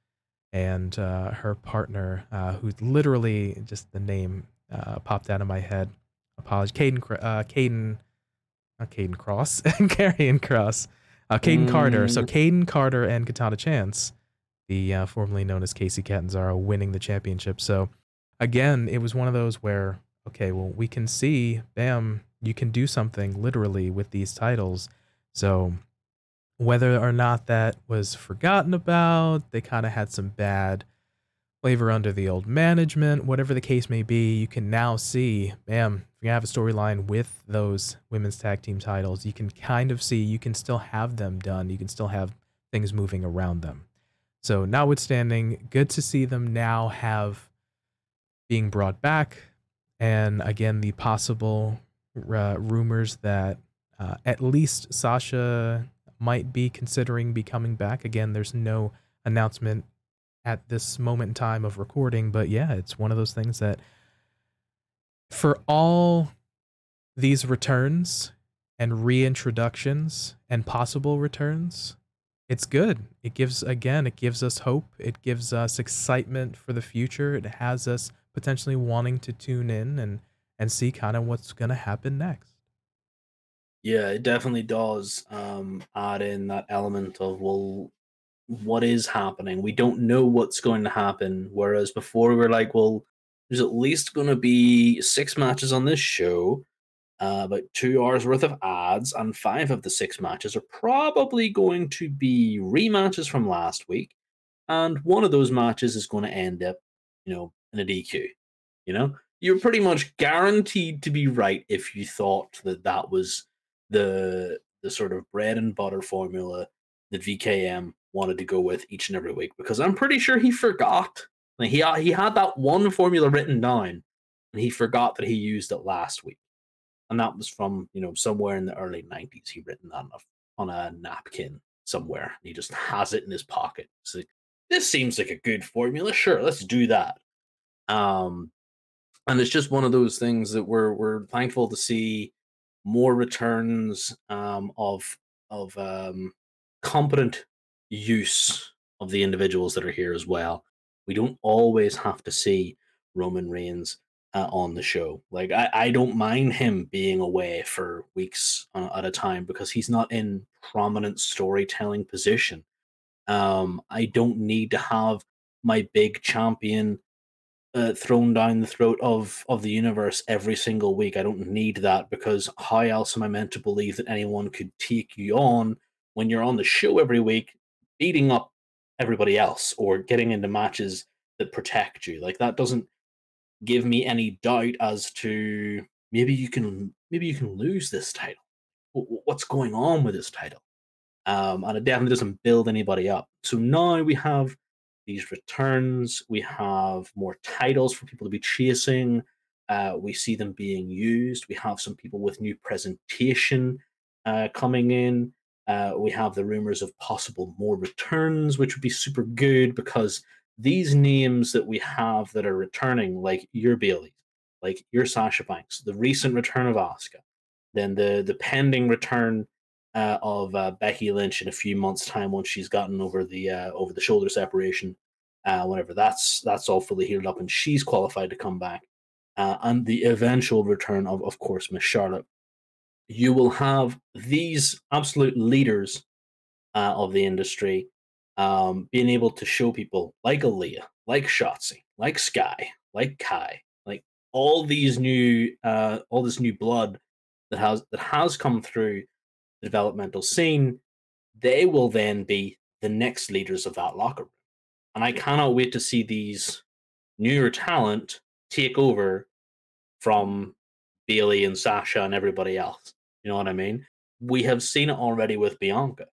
and uh, her partner, uh, who literally just the name uh, popped out of my head. Apology, Kayden, uh, Kayden, not Kayden Cross, Karrion Kross, uh, Kayden mm. Carter. So Kayden Carter and Katana Chance, the uh, formerly known as Kacy Catanzaro, winning the championship. So again, it was one of those where okay, well, we can see, bam, you can do something literally with these titles. So whether or not that was forgotten about, they kind of had some bad flavor under the old management, whatever the case may be, you can now see, bam, if you have a storyline with those women's tag team titles, you can kind of see you can still have them done. You can still have things moving around them. So, notwithstanding, good to see them now have being brought back. And again, the possible uh, rumors that uh, at least Sasha might be considering becoming back. Again, there's no announcement at this moment in time of recording. But yeah, it's one of those things that for all these returns and reintroductions and possible returns, it's good. It gives, again, it gives us hope. It gives us excitement for the future. It has us potentially wanting to tune in and, and see kind of what's going to happen next. Yeah, it definitely does um, add in that element of, well, what is happening. We don't know what's going to happen. Whereas before we were like, well, there's at least going to be six matches on this show, uh, about two hours worth of ads, and five of the six matches are probably going to be rematches from last week, and one of those matches is going to end up, you know, in a DQ. You know, you're pretty much guaranteed to be right if you thought that that was the the sort of bread and butter formula that VKM wanted to go with each and every week because I'm pretty sure he forgot. Like he he had that one formula written down, and he forgot that he used it last week, and that was from you know somewhere in the early '90s. He written that on a, on a napkin somewhere. he just has it in his pocket. So this seems like a good formula. Sure, let's do that. Um, and it's just one of those things that we're we're thankful to see more returns um, of of um, competent use of the individuals that are here as well. We don't always have to see Roman Reigns uh, on the show. Like I, I don't mind him being away for weeks at a time because he's not in prominent storytelling position. Um, I don't need to have my big champion uh, thrown down the throat of of the universe every single week. I don't need that because how else am I meant to believe that anyone could take you on when you're on the show every week beating up everybody else or getting into matches that protect you. Like that doesn't give me any doubt as to maybe you can maybe you can lose this title. What's going on with this title? Um, and it definitely doesn't build anybody up. So now we have these returns. We have more titles for people to be chasing. Uh, we see them being used. We have some people with new presentation uh, coming in. Uh, we have the rumors of possible more returns, which would be super good because these names that we have that are returning, like your Bayley, like your Sasha Banks, the recent return of Asuka, then the the pending return uh, of uh, Becky Lynch in a few months' time once she's gotten over the uh, over the shoulder separation, uh, whenever that's that's all fully healed up and she's qualified to come back, uh, and the eventual return of, of course, Miss Charlotte. You will have these absolute leaders uh, of the industry um, being able to show people like Aliyah, like Shotzi, like Sky, like Kai, like all these new, uh, all this new blood that has that has come through developmental scene. They will then be the next leaders of that locker room, and I cannot wait to see these newer talent take over from Bayley and Sasha and everybody else. You know what I mean? We have seen it already with Bianca.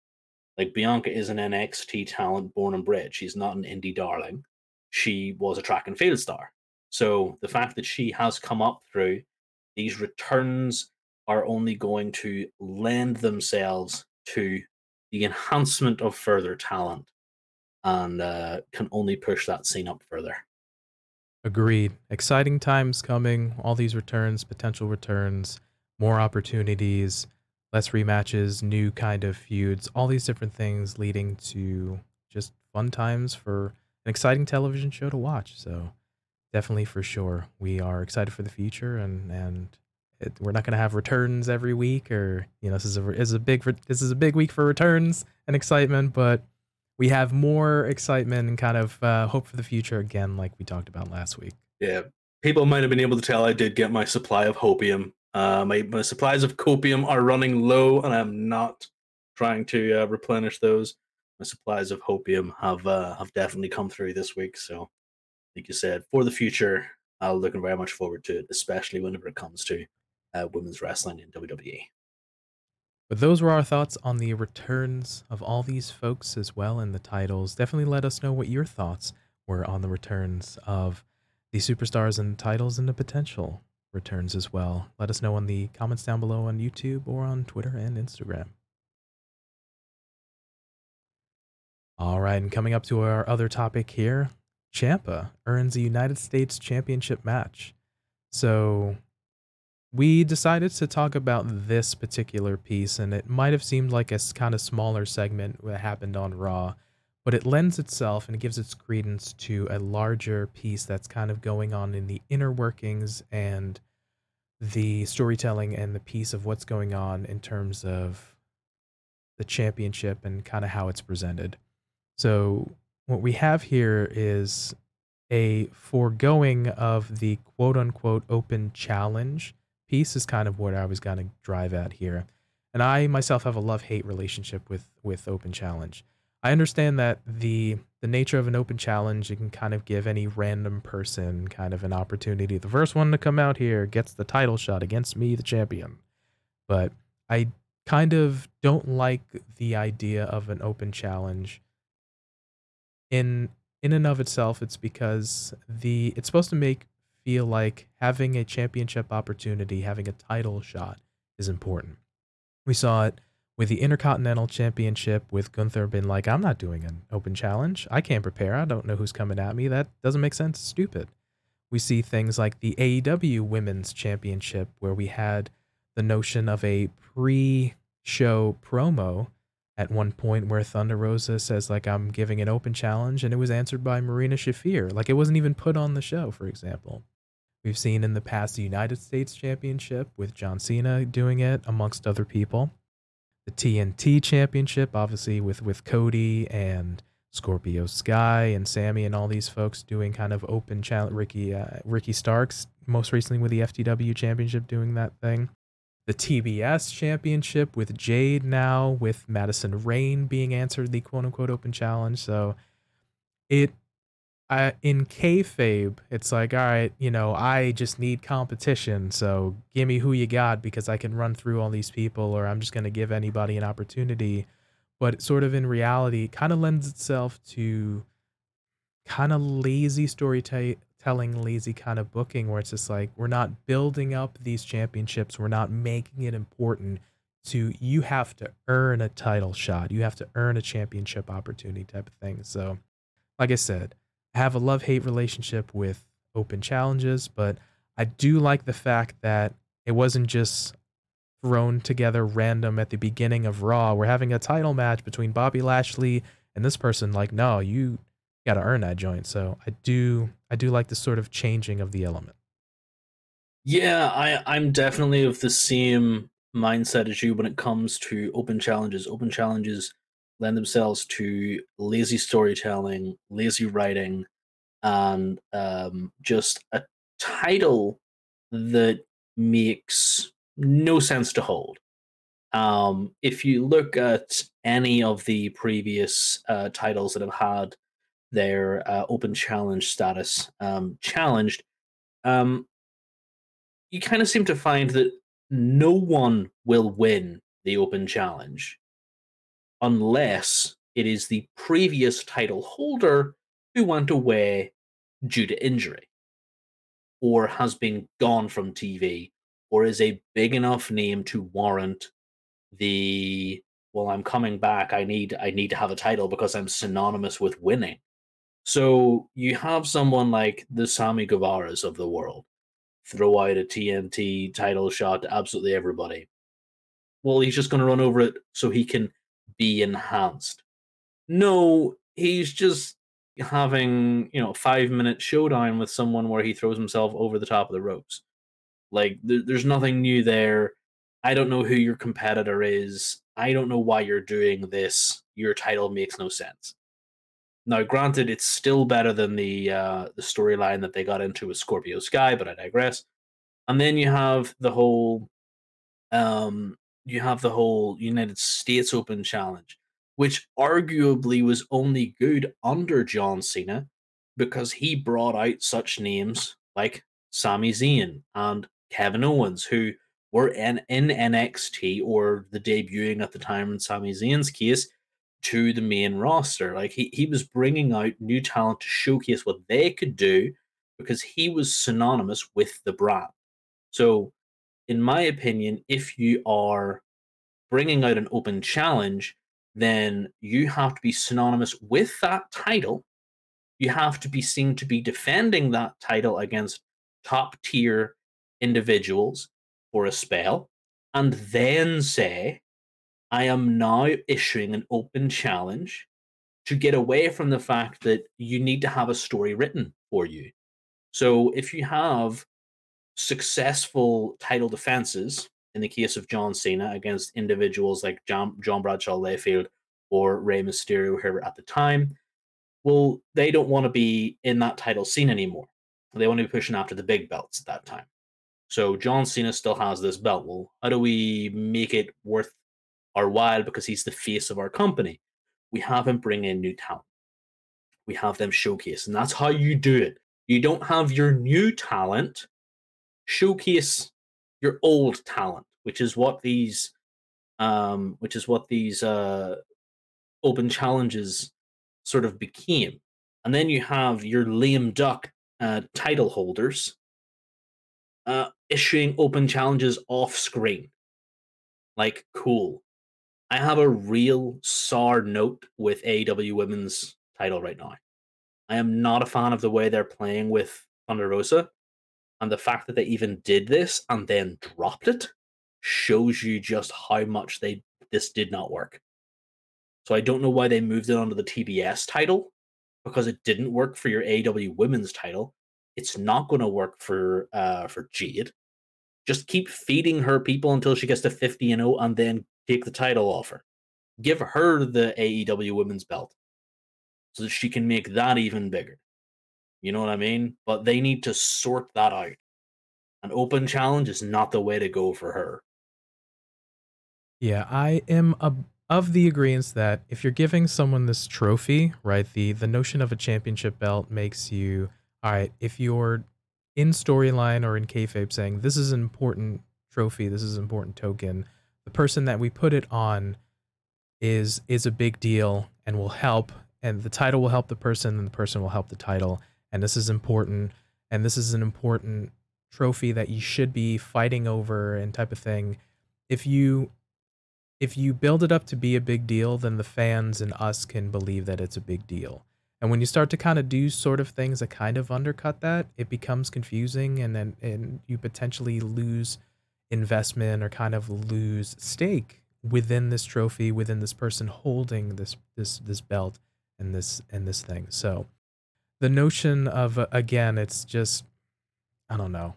Like Bianca is an NXT talent born and bred. She's not an indie darling. She was a track and field star. So the fact that she has come up through these returns are only going to lend themselves to the enhancement of further talent and uh, can only push that scene up further. Agreed. Exciting times coming. All these returns, potential returns, more opportunities less rematches, new kind of feuds, all these different things leading to just fun times for an exciting television show to watch. So definitely for sure, we are excited for the future, and and it, we're not going to have returns every week, or you know, this is a is a big this is a big week for returns and excitement, but we have more excitement and kind of uh, hope for the future again, like we talked about last week. Yeah, people might have been able to tell I did get my supply of hopium uh, my, my supplies of copium are running low, and I'm not trying to uh, replenish those. My supplies of hopium have uh, have definitely come through this week. So, like you said, for the future, I'm looking very much forward to it, especially whenever it comes to uh, women's wrestling in WWE. But those were our thoughts on the returns of all these folks as well in the titles. Definitely let us know what your thoughts were on the returns of the superstars and titles and the potential returns as well. Let us know in the comments down below on YouTube or on Twitter and Instagram. All right, and coming up to our other topic here, Ciampa earns a United States Championship match. So we decided to talk about this particular piece, and it might have seemed like a kind of smaller segment that happened on Raw, but it lends itself and it gives its credence to a larger piece that's kind of going on in the inner workings and the storytelling and the piece of what's going on in terms of the championship and kind of how it's presented. So, what we have here is a foregoing of the quote unquote open challenge piece, is kind of what I was going to drive at here. And I myself have a love hate relationship with, with open challenge. I understand that the the nature of an open challenge, you can kind of give any random person kind of an opportunity. The first one to come out here gets the title shot against me, the champion. But I kind of don't like the idea of an open challenge. In in and of itself, it's because the it's supposed to make feel like having a championship opportunity, having a title shot is important. We saw it with the Intercontinental Championship with Gunther being like, I'm not doing an open challenge. I can't prepare. I don't know who's coming at me. That doesn't make sense. Stupid. We see things like the AEW Women's Championship, where we had the notion of a pre show promo at one point where Thunder Rosa says, like, I'm giving an open challenge, and it was answered by Marina Shafir. Like, it wasn't even put on the show, for example. We've seen in the past the United States Championship with John Cena doing it, amongst other people the TNT Championship, obviously with with Cody and Scorpio Sky and Sammy and all these folks doing kind of open challenge. Ricky uh, Ricky Starks most recently with the FTW Championship doing that thing. The TBS Championship with Jade now with Madison Rayne being answered the quote unquote open challenge. So it I, in kayfabe, it's like, all right, you know, I just need competition. So give me who you got because I can run through all these people, or I'm just going to give anybody an opportunity. But sort of in reality, kind of lends itself to kind of lazy storytelling, lazy kind of booking, where it's just like, we're not building up these championships, we're not making it important to you have to earn a title shot, you have to earn a championship opportunity type of thing. So, like I said, have a love hate relationship with open challenges, but I do like the fact that it wasn't just thrown together random at the beginning of Raw. We're having a title match between Bobby Lashley and this person. Like, no, you got to earn that joint. So I do, I do like the sort of changing of the element. Yeah, I, I'm definitely of the same mindset as you when it comes to open challenges. Open challenges lend themselves to lazy storytelling, lazy writing, and um, just a title that makes no sense to hold. Um, if you look at any of the previous uh, titles that have had their uh, open challenge status um, challenged, um, you kind of seem to find that no one will win the open challenge unless it is the previous title holder who went away due to injury or has been gone from TV or is a big enough name to warrant the well I'm coming back I need I need to have a title because I'm synonymous with winning. So you have someone like the Sammy Guevara's of the world throw out a TNT title shot to absolutely everybody. Well, he's just going to run over it so he can be enhanced. No, he's just having, you know, five minute showdown with someone where he throws himself over the top of the ropes. Like, th- there's nothing new there. I don't know who your competitor is. I don't know why you're doing this. Your title makes no sense. Now, granted, it's still better than the uh, the storyline that they got into with Scorpio Sky, but I digress. And then you have the whole, um, you have the whole United States Open Challenge, which arguably was only good under John Cena because he brought out such names like Sami Zayn and Kevin Owens, who were in, in NXT or the debuting at the time in Sami Zayn's case to the main roster. Like he, he was bringing out new talent to showcase what they could do because he was synonymous with the brand. So, in my opinion, if you are bringing out an open challenge, then you have to be synonymous with that title. You have to be seen to be defending that title against top tier individuals for a spell, and then say, I am now issuing an open challenge to get away from the fact that you need to have a story written for you. So if you have successful title defenses, in the case of John Cena against individuals like John, John Bradshaw Layfield or Rey Mysterio, whoever at the time, well, they don't want to be in that title scene anymore. They want to be pushing after the big belts at that time. So John Cena still has this belt. Well, how do we make it worth our while because he's the face of our company. We have him bring in new talent. We have them showcase, and that's how you do it. You don't have your new talent showcase your old talent, which is what these, um, which is what these uh, open challenges sort of became. And then you have your lame duck uh, title holders uh, issuing open challenges off screen. Like, cool. I have a real sour note with AEW Women's title right now. I am not a fan of the way they're playing with Thunder Rosa, and the fact that they even did this and then dropped it shows you just how much they this did not work. So I don't know why they moved it onto the TBS title because it didn't work for your AEW Women's title. It's not going to work for uh for Jade. Just keep feeding her people until she gets to 50 and 0 and then take the title off her. Give her the AEW women's belt so that she can make that even bigger. You know what I mean? But they need to sort that out. An open challenge is not the way to go for her. Yeah, I am a, of the agreement that if you're giving someone this trophy, right, the the notion of a championship belt makes you all right. If you're in storyline or in kayfabe saying this is an important trophy, this is an important token, the person that we put it on is is a big deal and will help and the title will help the person and the person will help the title and this is important and this is an important trophy that you should be fighting over and type of thing if you if you build it up to be a big deal then the fans and us can believe that it's a big deal and when you start to kind of do sort of things that kind of undercut that it becomes confusing and then and you potentially lose investment or kind of lose stake within this trophy, within this person holding this this this belt and this and this thing. So the notion of uh, again, it's just I don't know.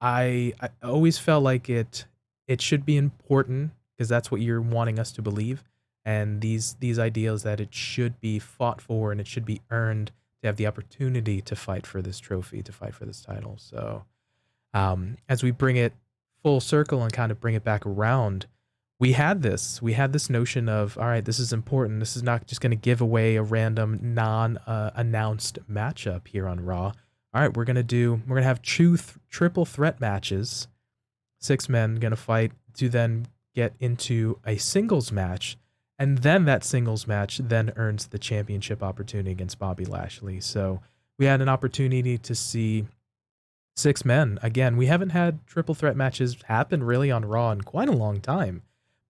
I I always felt like it it should be important because that's what you're wanting us to believe and these these ideals that it should be fought for and it should be earned to have the opportunity to fight for this trophy, to fight for this title. So um, as we bring it full circle and kind of bring it back around, we had this. We had this notion of, all right, this is important. This is not just going to give away a random non-announced uh, matchup here on Raw. All right, we're gonna do. We're gonna have two th- triple threat matches. Six men gonna fight to then get into a singles match and then that singles match then earns the championship opportunity against Bobby Lashley. So we had an opportunity to see six men. Again, we haven't had triple threat matches happen really on Raw in quite a long time.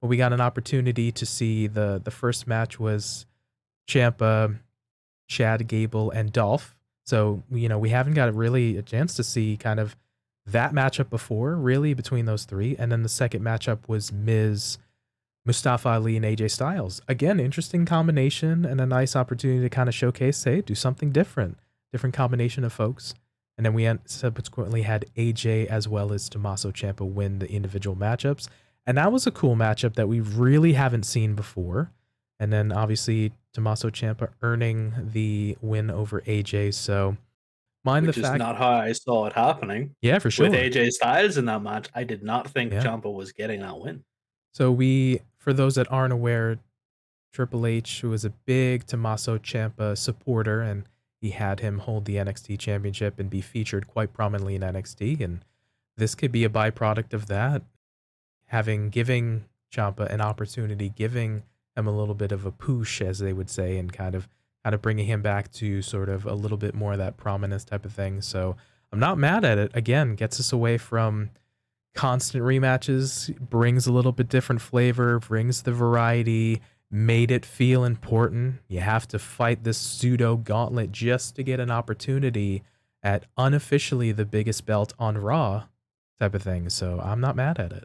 But we got an opportunity to see the the first match was Ciampa, Chad Gable, and Dolph. So you know we haven't got really a chance to see kind of that matchup before, really between those three. And then the second matchup was Miz Mustafa Ali and AJ Styles. Again, interesting combination and a nice opportunity to kind of showcase, hey, do something different, different combination of folks. And then we subsequently had AJ as well as Tommaso Ciampa win the individual matchups. And that was a cool matchup that we really haven't seen before. And then obviously Tommaso Ciampa earning the win over AJ. So mind Which the fact not how I saw it happening. Yeah, for sure. With AJ Styles in that match, I did not think yeah. Ciampa was getting that win. So we for those that aren't aware, Triple H was a big Tommaso Ciampa supporter, and he had him hold the NXT Championship and be featured quite prominently in NXT. And this could be a byproduct of that, having giving Ciampa an opportunity, giving him a little bit of a push, as they would say, and kind of kind of bringing him back to sort of a little bit more of that prominence type of thing. So I'm not mad at it. Again, gets us away from constant rematches brings a little bit different flavor, brings the variety, made it feel important. You have to fight this pseudo gauntlet just to get an opportunity at unofficially the biggest belt on Raw type of thing. So I'm not mad at it.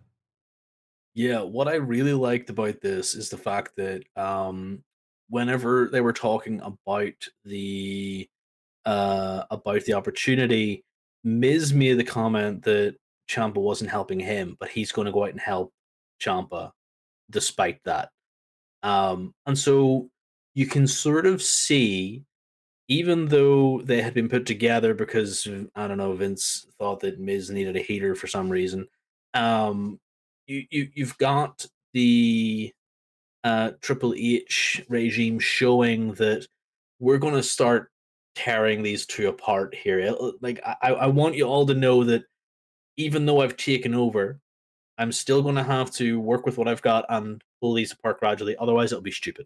Yeah, what I really liked about this is the fact that um whenever they were talking about the uh about the opportunity, Miz made the comment that Ciampa wasn't helping him, but he's going to go out and help Ciampa despite that. Um, and so you can sort of see, even though they had been put together because I don't know, Vince thought that Miz needed a heater for some reason. Um, you, you you've got the uh, Triple H regime showing that we're going to start tearing these two apart here. Like I, I want you all to know that even though I've taken over, I'm still going to have to work with what I've got and pull these apart gradually. Otherwise, it'll be stupid.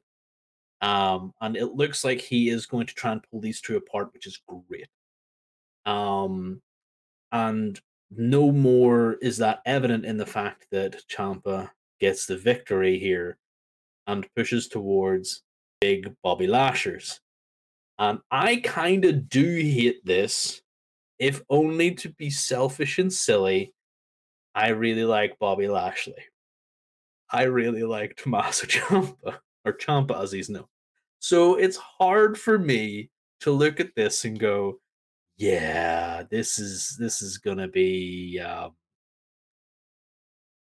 Um, and it looks like he is going to try and pull these two apart, which is great. Um, and no more is that evident in the fact that Ciampa gets the victory here and pushes towards big Bobby Lashers. And I kind of do hate this if only to be selfish and silly, I really like Bobby Lashley. I really like Tommaso Ciampa, or Ciampa as he's known. So it's hard for me to look at this and go, yeah, this is this is gonna be um,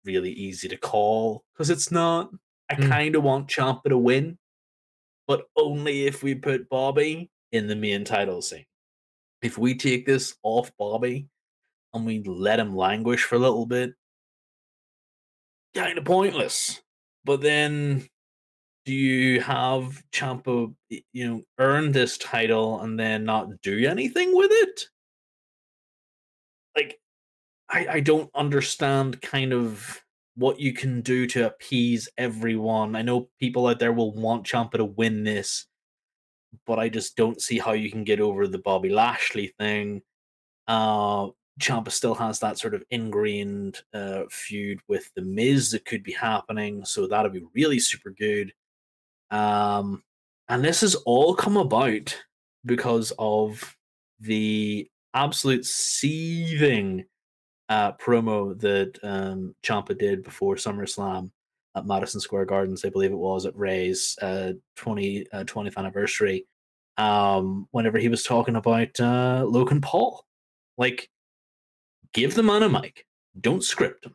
really easy to call because it's not. I mm. kind of want Ciampa to win, but only if we put Bobby in the main title scene if we take this off Bobby and we let him languish for a little bit, kind of pointless. But then do you have Ciampa, you know, earn this title and then not do anything with it? Like, I, I don't understand kind of what you can do to appease everyone. I know people out there will want Ciampa to win this but I just don't see how you can get over the Bobby Lashley thing. Uh, Ciampa still has that sort of ingrained uh, feud with the Miz that could be happening, so that'll be really super good. Um, and this has all come about because of the absolute seething uh, promo that um, Ciampa did before SummerSlam at Madison Square Gardens, I believe it was at Rey's uh, 20, uh, 20th anniversary, um, whenever he was talking about uh, Logan Paul. Like, give the man a mic, don't script him,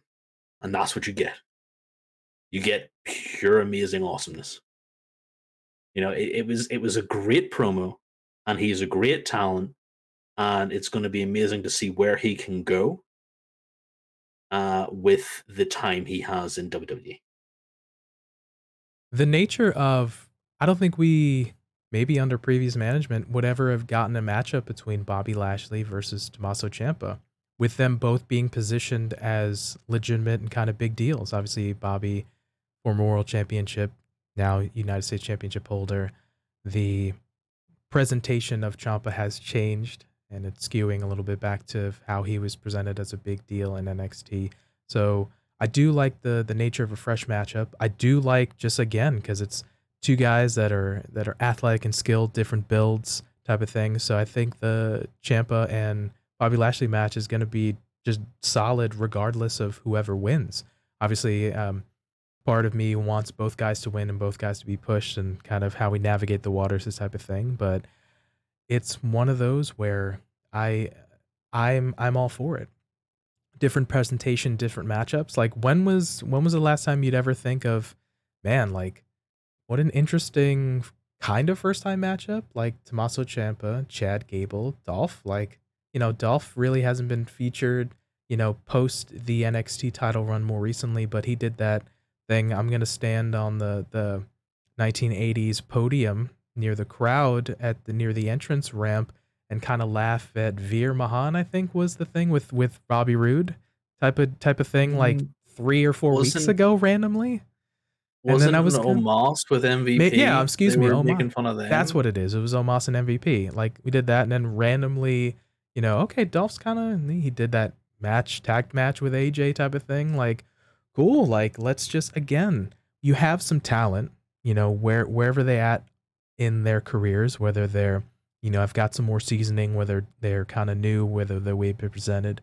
and that's what you get. You get pure amazing awesomeness. You know, it, it was it was a great promo, and he's a great talent, and it's going to be amazing to see where he can go uh, with the time he has in WWE. The nature of, I don't think we, maybe under previous management, would ever have gotten a matchup between Bobby Lashley versus Tommaso Ciampa, with them both being positioned as legitimate and kind of big deals. Obviously, Bobby, former world championship, now United States championship holder. The presentation of Ciampa has changed and it's skewing a little bit back to how he was presented as a big deal in NXT. So I do like the the nature of a fresh matchup. I do like just again because it's two guys that are that are athletic and skilled, different builds type of thing. So I think the Ciampa and Bobby Lashley match is going to be just solid regardless of whoever wins. Obviously, um, part of me wants both guys to win and both guys to be pushed and kind of how we navigate the waters, this type of thing. But it's one of those where I I'm I'm all for it. Different presentation, different matchups. Like when was when was the last time you'd ever think of, man, like what an interesting kind of first time matchup? Like Tommaso Ciampa, Chad Gable, Dolph. Like you know, Dolph really hasn't been featured. You know, post the NXT title run more recently, but he did that thing. I'm gonna stand on the the 1980s podium near the crowd at the near the entrance ramp and kind of laugh at Veer Mahaan, I think was the thing with with Bobby Roode type of type of thing, like mm. three or 4 weeks ago randomly. And then I was Omos with MVP. yeah, excuse they me, Omos. making fun of that. That's what it is. It was Omos and MVP. Like we did that, and then randomly, you know, okay, Dolph's kind of he did that match, tag match with AJ type of thing. Like, cool. Like, let's just again, you have some talent. You know, where wherever they at in their careers, whether they're, you know, I've got some more seasoning, whether they're kind of new, whether they're presented.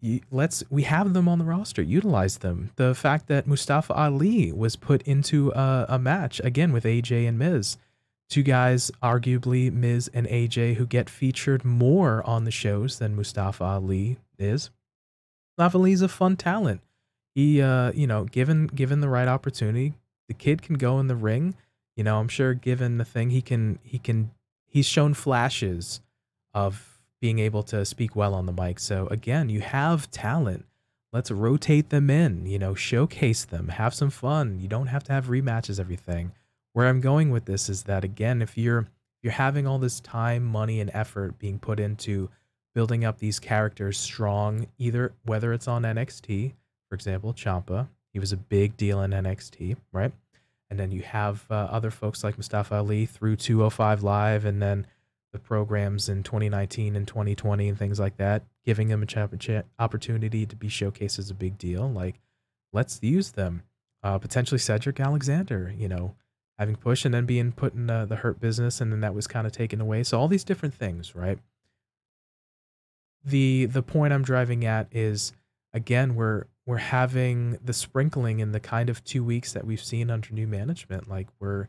You, let's we have them on the roster, utilize them. The fact that Mustafa Ali was put into a, a match again with AJ and Miz, two guys, arguably Miz and AJ, who get featured more on the shows than Mustafa Ali is. Mustafa Ali's a fun talent. He, uh, you know, given given the right opportunity, the kid can go in the ring you know, I'm sure given the thing he can he can he's shown flashes of being able to speak well on the mic. So again, you have talent. Let's rotate them in, you know, showcase them, have some fun. You don't have to have rematches everything. Where I'm going with this is that again, if you're you're having all this time, money and effort being put into building up these characters strong, either whether it's on NXT, for example, Ciampa. He was a big deal in NXT, right? and then you have uh, other folks like Mustafa Ali through 205 Live, and then the programs in 2019 and 2020 and things like that, giving them a ch- ch- opportunity to be showcased as a big deal. Like, let's use them. Uh, potentially Cedric Alexander, you know, having push and then being put in uh, the hurt business, and then that was kind of taken away. So all these different things, right? The the point I'm driving at is again we're we're having the sprinkling in the kind of two weeks that we've seen under new management. Like we're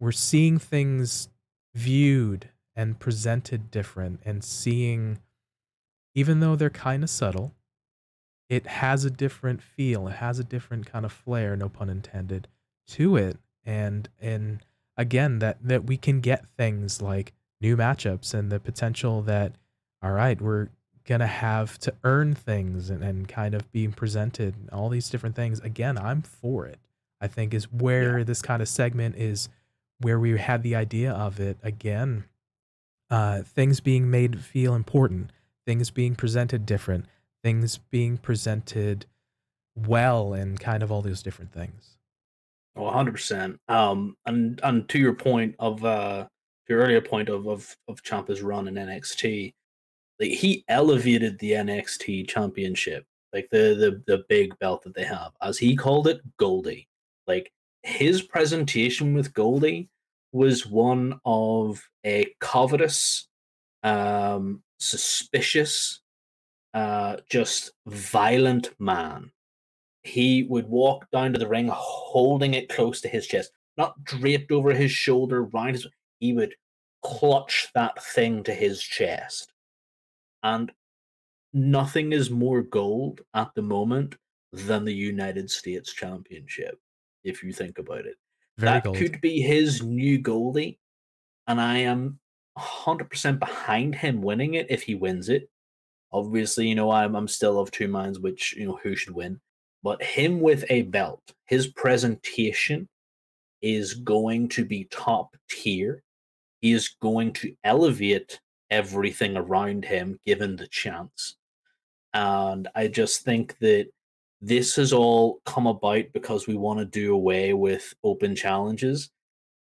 we're seeing things viewed and presented different and seeing even though they're kind of subtle, it has a different feel. It has a different kind of flair, no pun intended, to it. And and again that that we can get things like new matchups and the potential that all right, we're gonna have to earn things and, and kind of being presented all these different things. Again i'm for it. I think is where yeah. this kind of segment is where we had the idea of it. Again uh, things being made feel important things being presented different things being presented well and kind of all those different things. Oh 100% um and and to your point of uh your earlier point of of of Ciampa's run in nxt like he elevated the NXT championship, like the the the big belt that they have, as he called it, Goldie. Like his presentation with Goldie was one of a covetous, um, suspicious, uh, just violent man. He would walk down to the ring holding it close to his chest, not draped over his shoulder, round his. He would clutch that thing to his chest. And nothing is more gold at the moment than the United States Championship, if you think about it. Very that gold. could be his new Goldie. and I am 100% behind him winning it if he wins it. Obviously, you know, I'm, I'm still of two minds which, you know, who should win. But him with a belt, his presentation is going to be top tier. He is going to elevate everything around him given the chance. And I just think that this has all come about because we want to do away with open challenges.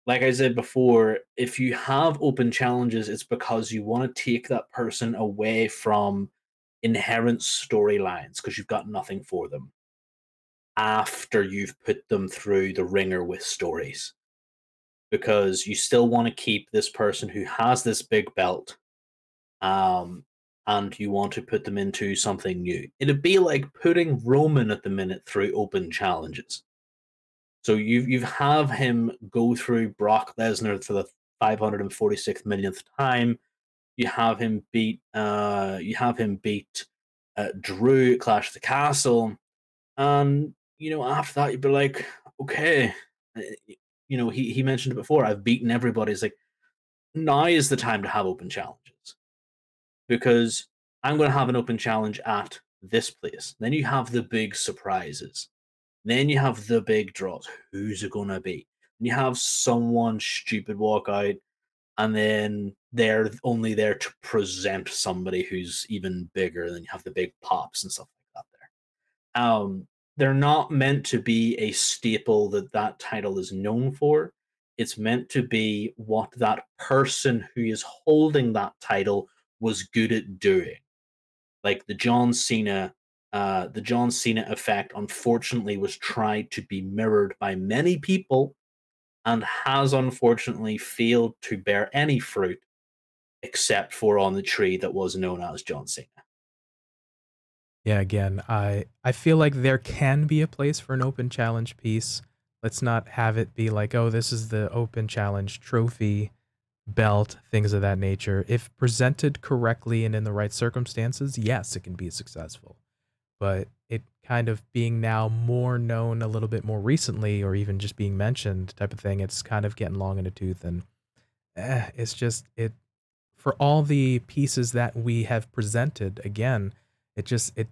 Like I said before, if you have open challenges, it's because you want to take that person away from inherent storylines because you've got nothing for them after you've put them through the ringer with stories. Because you still want to keep this person who has this big belt um, and you want to put them into something new. It'd be like putting Roman at the minute through open challenges. So you you have him go through Brock Lesnar for the 546th millionth time. You have him beat uh you have him beat uh, Drew at Clash of the Castle, and you know after that you'd be like, okay, uh, you know he he mentioned it before. I've beaten everybody. It's like now is the time to have open challenges because I'm going to have an open challenge at this place. Then you have the big surprises. Then you have the big draws. Who's it going to be? And you have someone stupid walk out, and then they're only there to present somebody who's even bigger. Then you have the big pops and stuff like that there. Um, they're not meant to be a staple that that title is known for. It's meant to be what that person who is holding that title was good at doing. Like the John Cena, uh, the John Cena effect, unfortunately, was tried to be mirrored by many people and has unfortunately failed to bear any fruit except for on the tree that was known as John Cena. Yeah, again, I I feel like there can be a place for an open challenge piece. Let's not have it be like, oh, this is the open challenge trophy belt, things of that nature. If presented correctly and in the right circumstances, yes, it can be successful. But it kind of being now more known a little bit more recently, or even just being mentioned, type of thing, it's kind of getting long in the tooth. And eh, it's just, it, for all the pieces that we have presented, again, it just, it,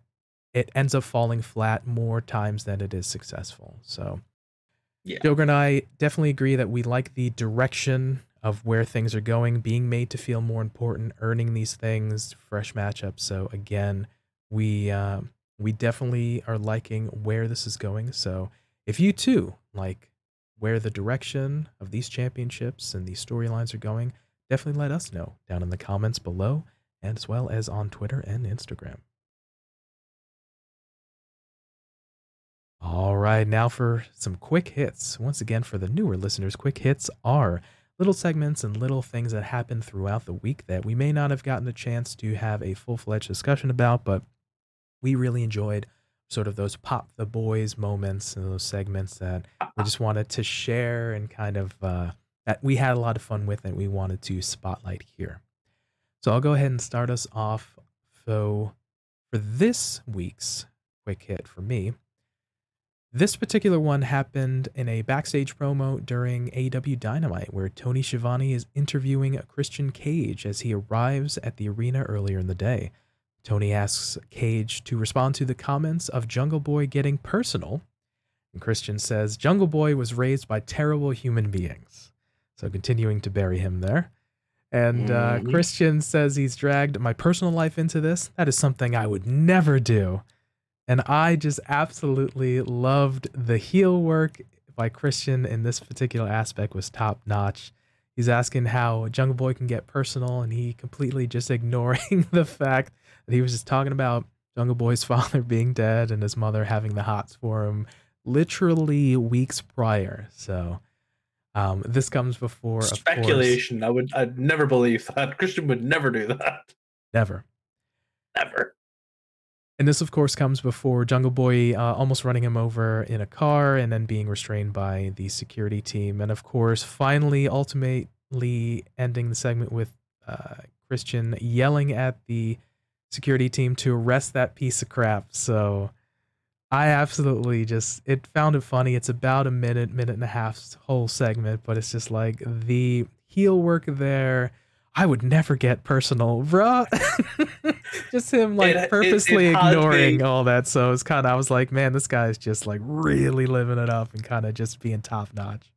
it ends up falling flat more times than it is successful. So, Yeah. Joker and I definitely agree that we like the direction of where things are going, being made to feel more important, earning these things, fresh matchups. So again, we uh, we definitely are liking where this is going. So if you too like where the direction of these championships and these storylines are going, definitely let us know down in the comments below, as well as on Twitter and Instagram. All right, now for some quick hits. Once again, for the newer listeners, quick hits are little segments and little things that happen throughout the week that we may not have gotten a chance to have a full fledged discussion about, but we really enjoyed sort of those pop the boys moments and those segments that we just wanted to share and kind of uh, that we had a lot of fun with and we wanted to spotlight here. So I'll go ahead and start us off. So for this week's quick hit for me, this particular one happened in a backstage promo during AEW Dynamite, where Tony Schiavone is interviewing Christian Cage as he arrives at the arena earlier in the day. Tony asks Cage to respond to the comments of Jungle Boy getting personal, and Christian says Jungle Boy was raised by terrible human beings. So continuing to bury him there. And uh, Mhm. Christian says he's dragged my personal life into this. That is something I would never do. And I just absolutely loved the heel work by Christian in this particular aspect was top notch. He's asking how Jungle Boy can get personal, and he completely just ignoring the fact that he was just talking about Jungle Boy's father being dead and his mother having the hots for him literally weeks prior. So um, this comes before Speculation. I would. I'd never believe that Christian would never do that. never. Never. And this, of course, comes before Jungle Boy uh, almost running him over in a car and then being restrained by the security team. And of course, finally, ultimately ending the segment with uh, Christian yelling at the security team to arrest that piece of crap. So I absolutely just it found it funny. It's about a minute, minute and a half whole segment, but it's just like the heel work there I would never get personal, bro. just him like it, purposely it, it ignoring all that. So it's kind of, I was like, man, this guy's just like really living it up and kind of just being top notch.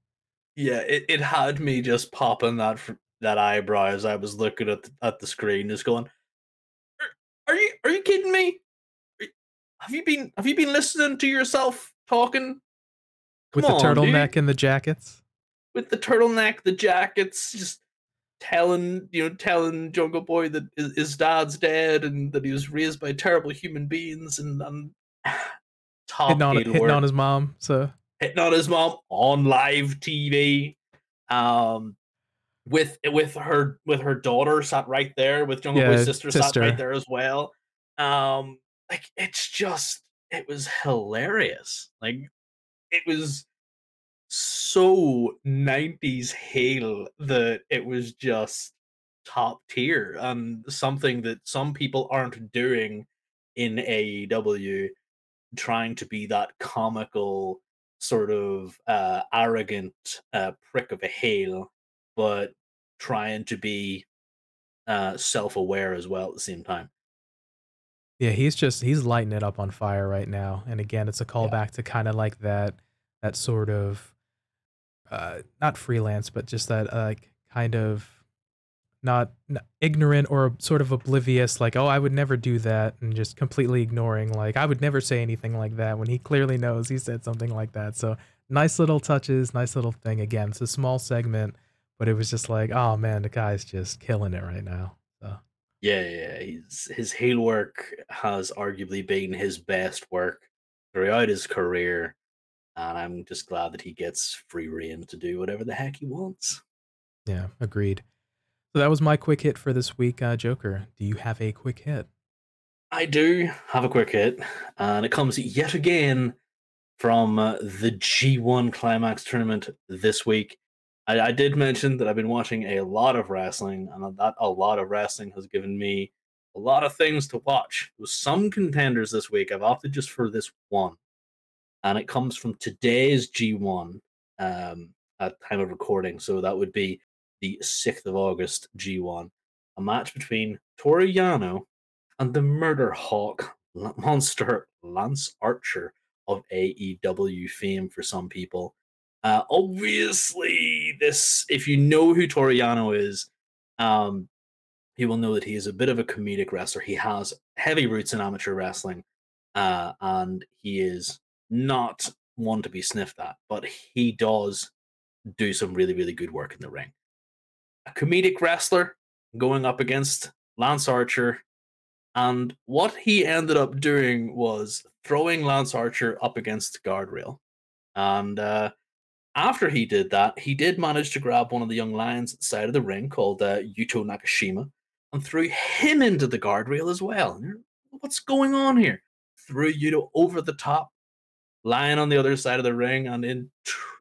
Yeah, it, it had me just popping that that eyebrow as I was looking at the, at the screen, just going, "Are, are you are you kidding me? have you been have you been listening to yourself talking Come with the turtleneck and the jackets? With the turtleneck, the jackets, just telling you know telling Jungle Boy that his dad's dead and that he was raised by terrible human beings and, and top hitting, on, hitting on his mom. So hitting on his mom on live TV. Um, with with her with her daughter sat right there with Jungle yeah, Boy's sister, sister sat right there as well. Um, like it's just it was hilarious. Like it was so 90s heel that it was just top tier and something that some people aren't doing in AEW trying to be that comical sort of uh arrogant uh prick of a heel but trying to be uh self-aware as well at the same time yeah he's just he's lighting it up on fire right now and again it's a callback yeah. to kind of like that that sort of uh, not freelance, but just that uh, like kind of not, ignorant or sort of oblivious, like, oh, I would never do that, and just completely ignoring, like, I would never say anything like that when he clearly knows he said something like that. So nice little touches, nice little thing. Again, it's a small segment, but it was just like, oh man, the guy's just killing it right now. So. Yeah, yeah, his his heel work has arguably been his best work throughout his career and I'm just glad that he gets free reign to do whatever the heck he wants. Yeah, agreed. So that was my quick hit for this week, uh, Joker. Do you have a quick hit? I do have a quick hit, and it comes yet again from uh, the G1 Climax tournament this week. I, I, did mention that I've been watching a lot of wrestling, and that a lot of wrestling has given me a lot of things to watch. With some contenders this week, I've opted just for this one and it comes from today's G1 um, at time of recording. So that would be the 6th of August G1, a match between Toru Yano and the Murder Hawk monster Lance Archer of AEW fame for some people. Uh, obviously, this if you know who Toru Yano is, um, you will know that he is a bit of a comedic wrestler. He has heavy roots in amateur wrestling, uh, and he is not one to be sniffed at, but he does do some really, really good work in the ring. A comedic wrestler going up against Lance Archer, and what he ended up doing was throwing Lance Archer up against the guardrail. And uh, after he did that, he did manage to grab one of the young lions at the side of the ring called uh, Yuto Nakashima and threw him into the guardrail as well. What's going on here? Threw Yuto over the top, lying on the other side of the ring, and in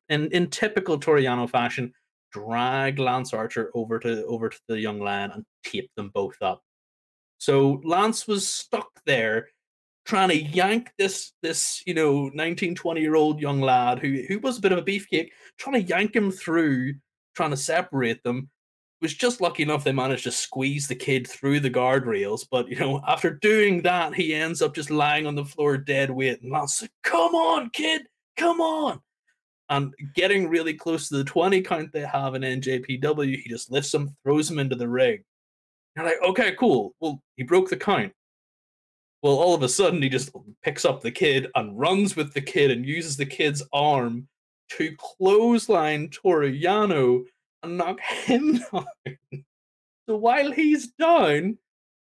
in, in typical Toru Yano fashion, drag Lance Archer over to over to the young lion and tape them both up. So Lance was stuck there trying to yank this this you know 19 20 year old young lad who who was a bit of a beefcake trying to yank him through trying to separate them was just lucky enough they managed to squeeze the kid through the guardrails. But you know, after doing that, he ends up just lying on the floor dead weight. And Lance like, "Come on, kid, come on!" And getting really close to the twenty count they have in NJPW, he just lifts him, throws him into the ring. You're like, okay, cool. Well, he broke the count. Well, all of a sudden, he just picks up the kid and runs with the kid and uses the kid's arm to clothesline Toru Yano and knock him down. So while he's down,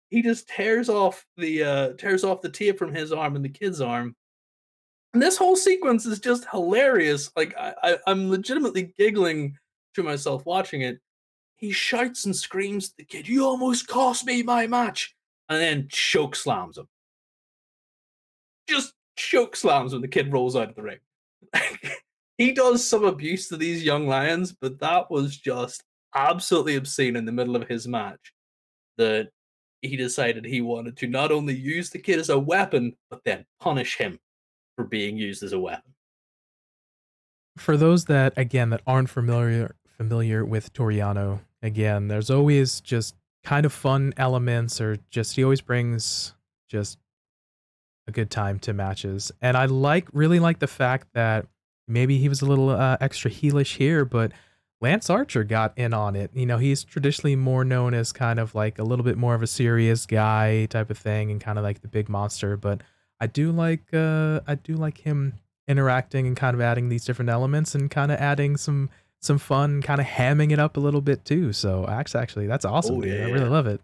he just tears off the uh tears off the tape from his arm and the kid's arm. And this whole sequence is just hilarious. Like I, I I'm legitimately giggling to myself watching it. He shouts and screams at the kid, You almost cost me my match, and then choke slams him. just choke slams when the kid rolls out of the ring. he does some abuse to these young lions, but that was just absolutely obscene in the middle of his match. That he decided he wanted to not only use the kid as a weapon, but then punish him for being used as a weapon. For those that again that aren't familiar familiar with Toru Yano, again, there's always just kind of fun elements or just he always brings just a good time to matches. And I like really like the fact that maybe he was a little uh, extra heelish here, but Lance Archer got in on it. You know, he's traditionally more known as kind of like a little bit more of a serious guy type of thing and kind of like the big monster, but I do like uh I do like him interacting and kind of adding these different elements and kind of adding some some fun, kind of hamming it up a little bit too. So actually, actually that's awesome. Oh, yeah, I really love it.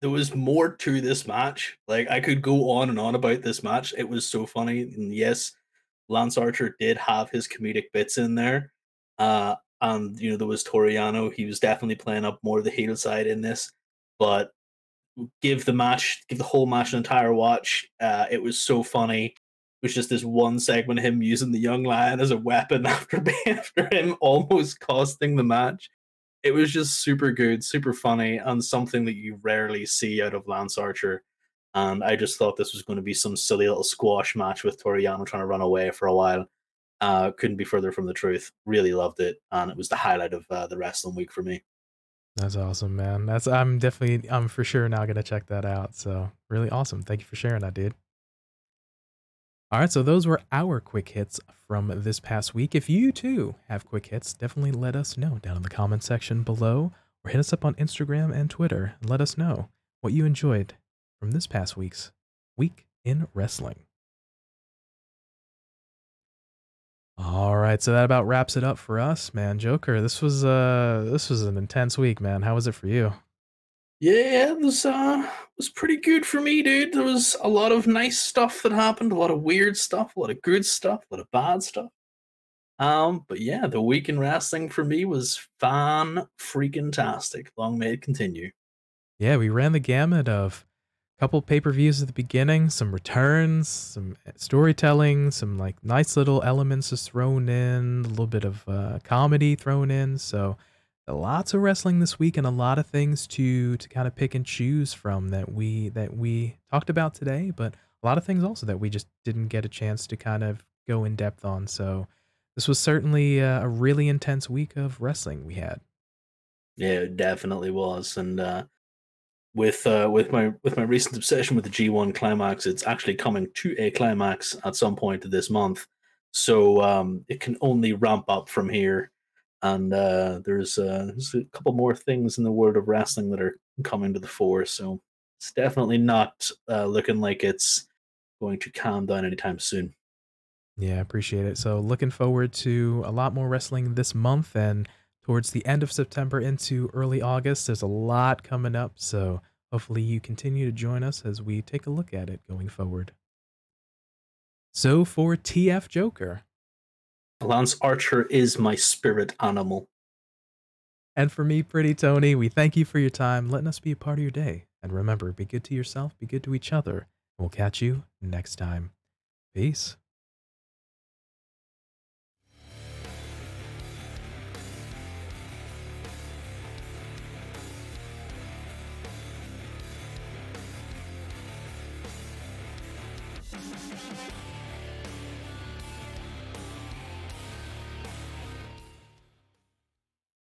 There was more to this match. Like I could go on and on about this match. It was so funny. And yes, Lance Archer did have his comedic bits in there. Uh, and you know, there was Toru Yano. He was definitely playing up more of the heel side in this. But give the match, give the whole match an entire watch. Uh, it was so funny It was just this one segment of him using the young lion as a weapon after after him almost costing the match. It was just super good, super funny, and something that you rarely see out of Lance Archer. And I just thought this was going to be some silly little squash match with Toru Yano trying to run away for a while. Uh, couldn't be further from the truth. Really loved it, and it was the highlight of uh, the wrestling week for me. That's awesome, man. That's I'm definitely I'm for sure now gonna check that out. So really awesome. Thank you for sharing that, dude. All right, so those were our quick hits from this past week. If you too have quick hits, definitely let us know down in the comment section below or hit us up on Instagram and Twitter and let us know what you enjoyed from this past week's Week in Wrestling. All right, so that about wraps it up for us, man. Joker, this was uh this was an intense week, man. How was it for you? Yeah, it was uh was pretty good for me, dude. There was a lot of nice stuff that happened, a lot of weird stuff, a lot of good stuff, a lot of bad stuff. Um, but yeah, the week in wrestling for me was fan freaking tastic. Long may it continue. Yeah, we ran the gamut of couple pay per views at the beginning, some returns, some storytelling, some like nice little elements just thrown in, a little bit of uh, comedy thrown in. So lots of wrestling this week and a lot of things to to kind of pick and choose from that we that we talked about today, but a lot of things also that we just didn't get a chance to kind of go in depth on. So this was certainly a, a really intense week of wrestling we had. Yeah, it definitely was, and uh, with uh, with my with my recent obsession with the G1 climax, it's actually coming to a climax at some point this month. So um, it can only ramp up from here and uh, there's, uh, there's a couple more things in the world of wrestling that are coming to the fore. So it's definitely not uh, looking like it's going to calm down anytime soon. Yeah, appreciate it. So looking forward to a lot more wrestling this month and towards the end of September into early August. There's a lot coming up, so hopefully you continue to join us as we take a look at it going forward. So for TF Joker, Lance Archer is my spirit animal. And for me, Pretty Tony, we thank you for your time, letting us be a part of your day. And remember, be good to yourself, be good to each other, we'll catch you next time. Peace.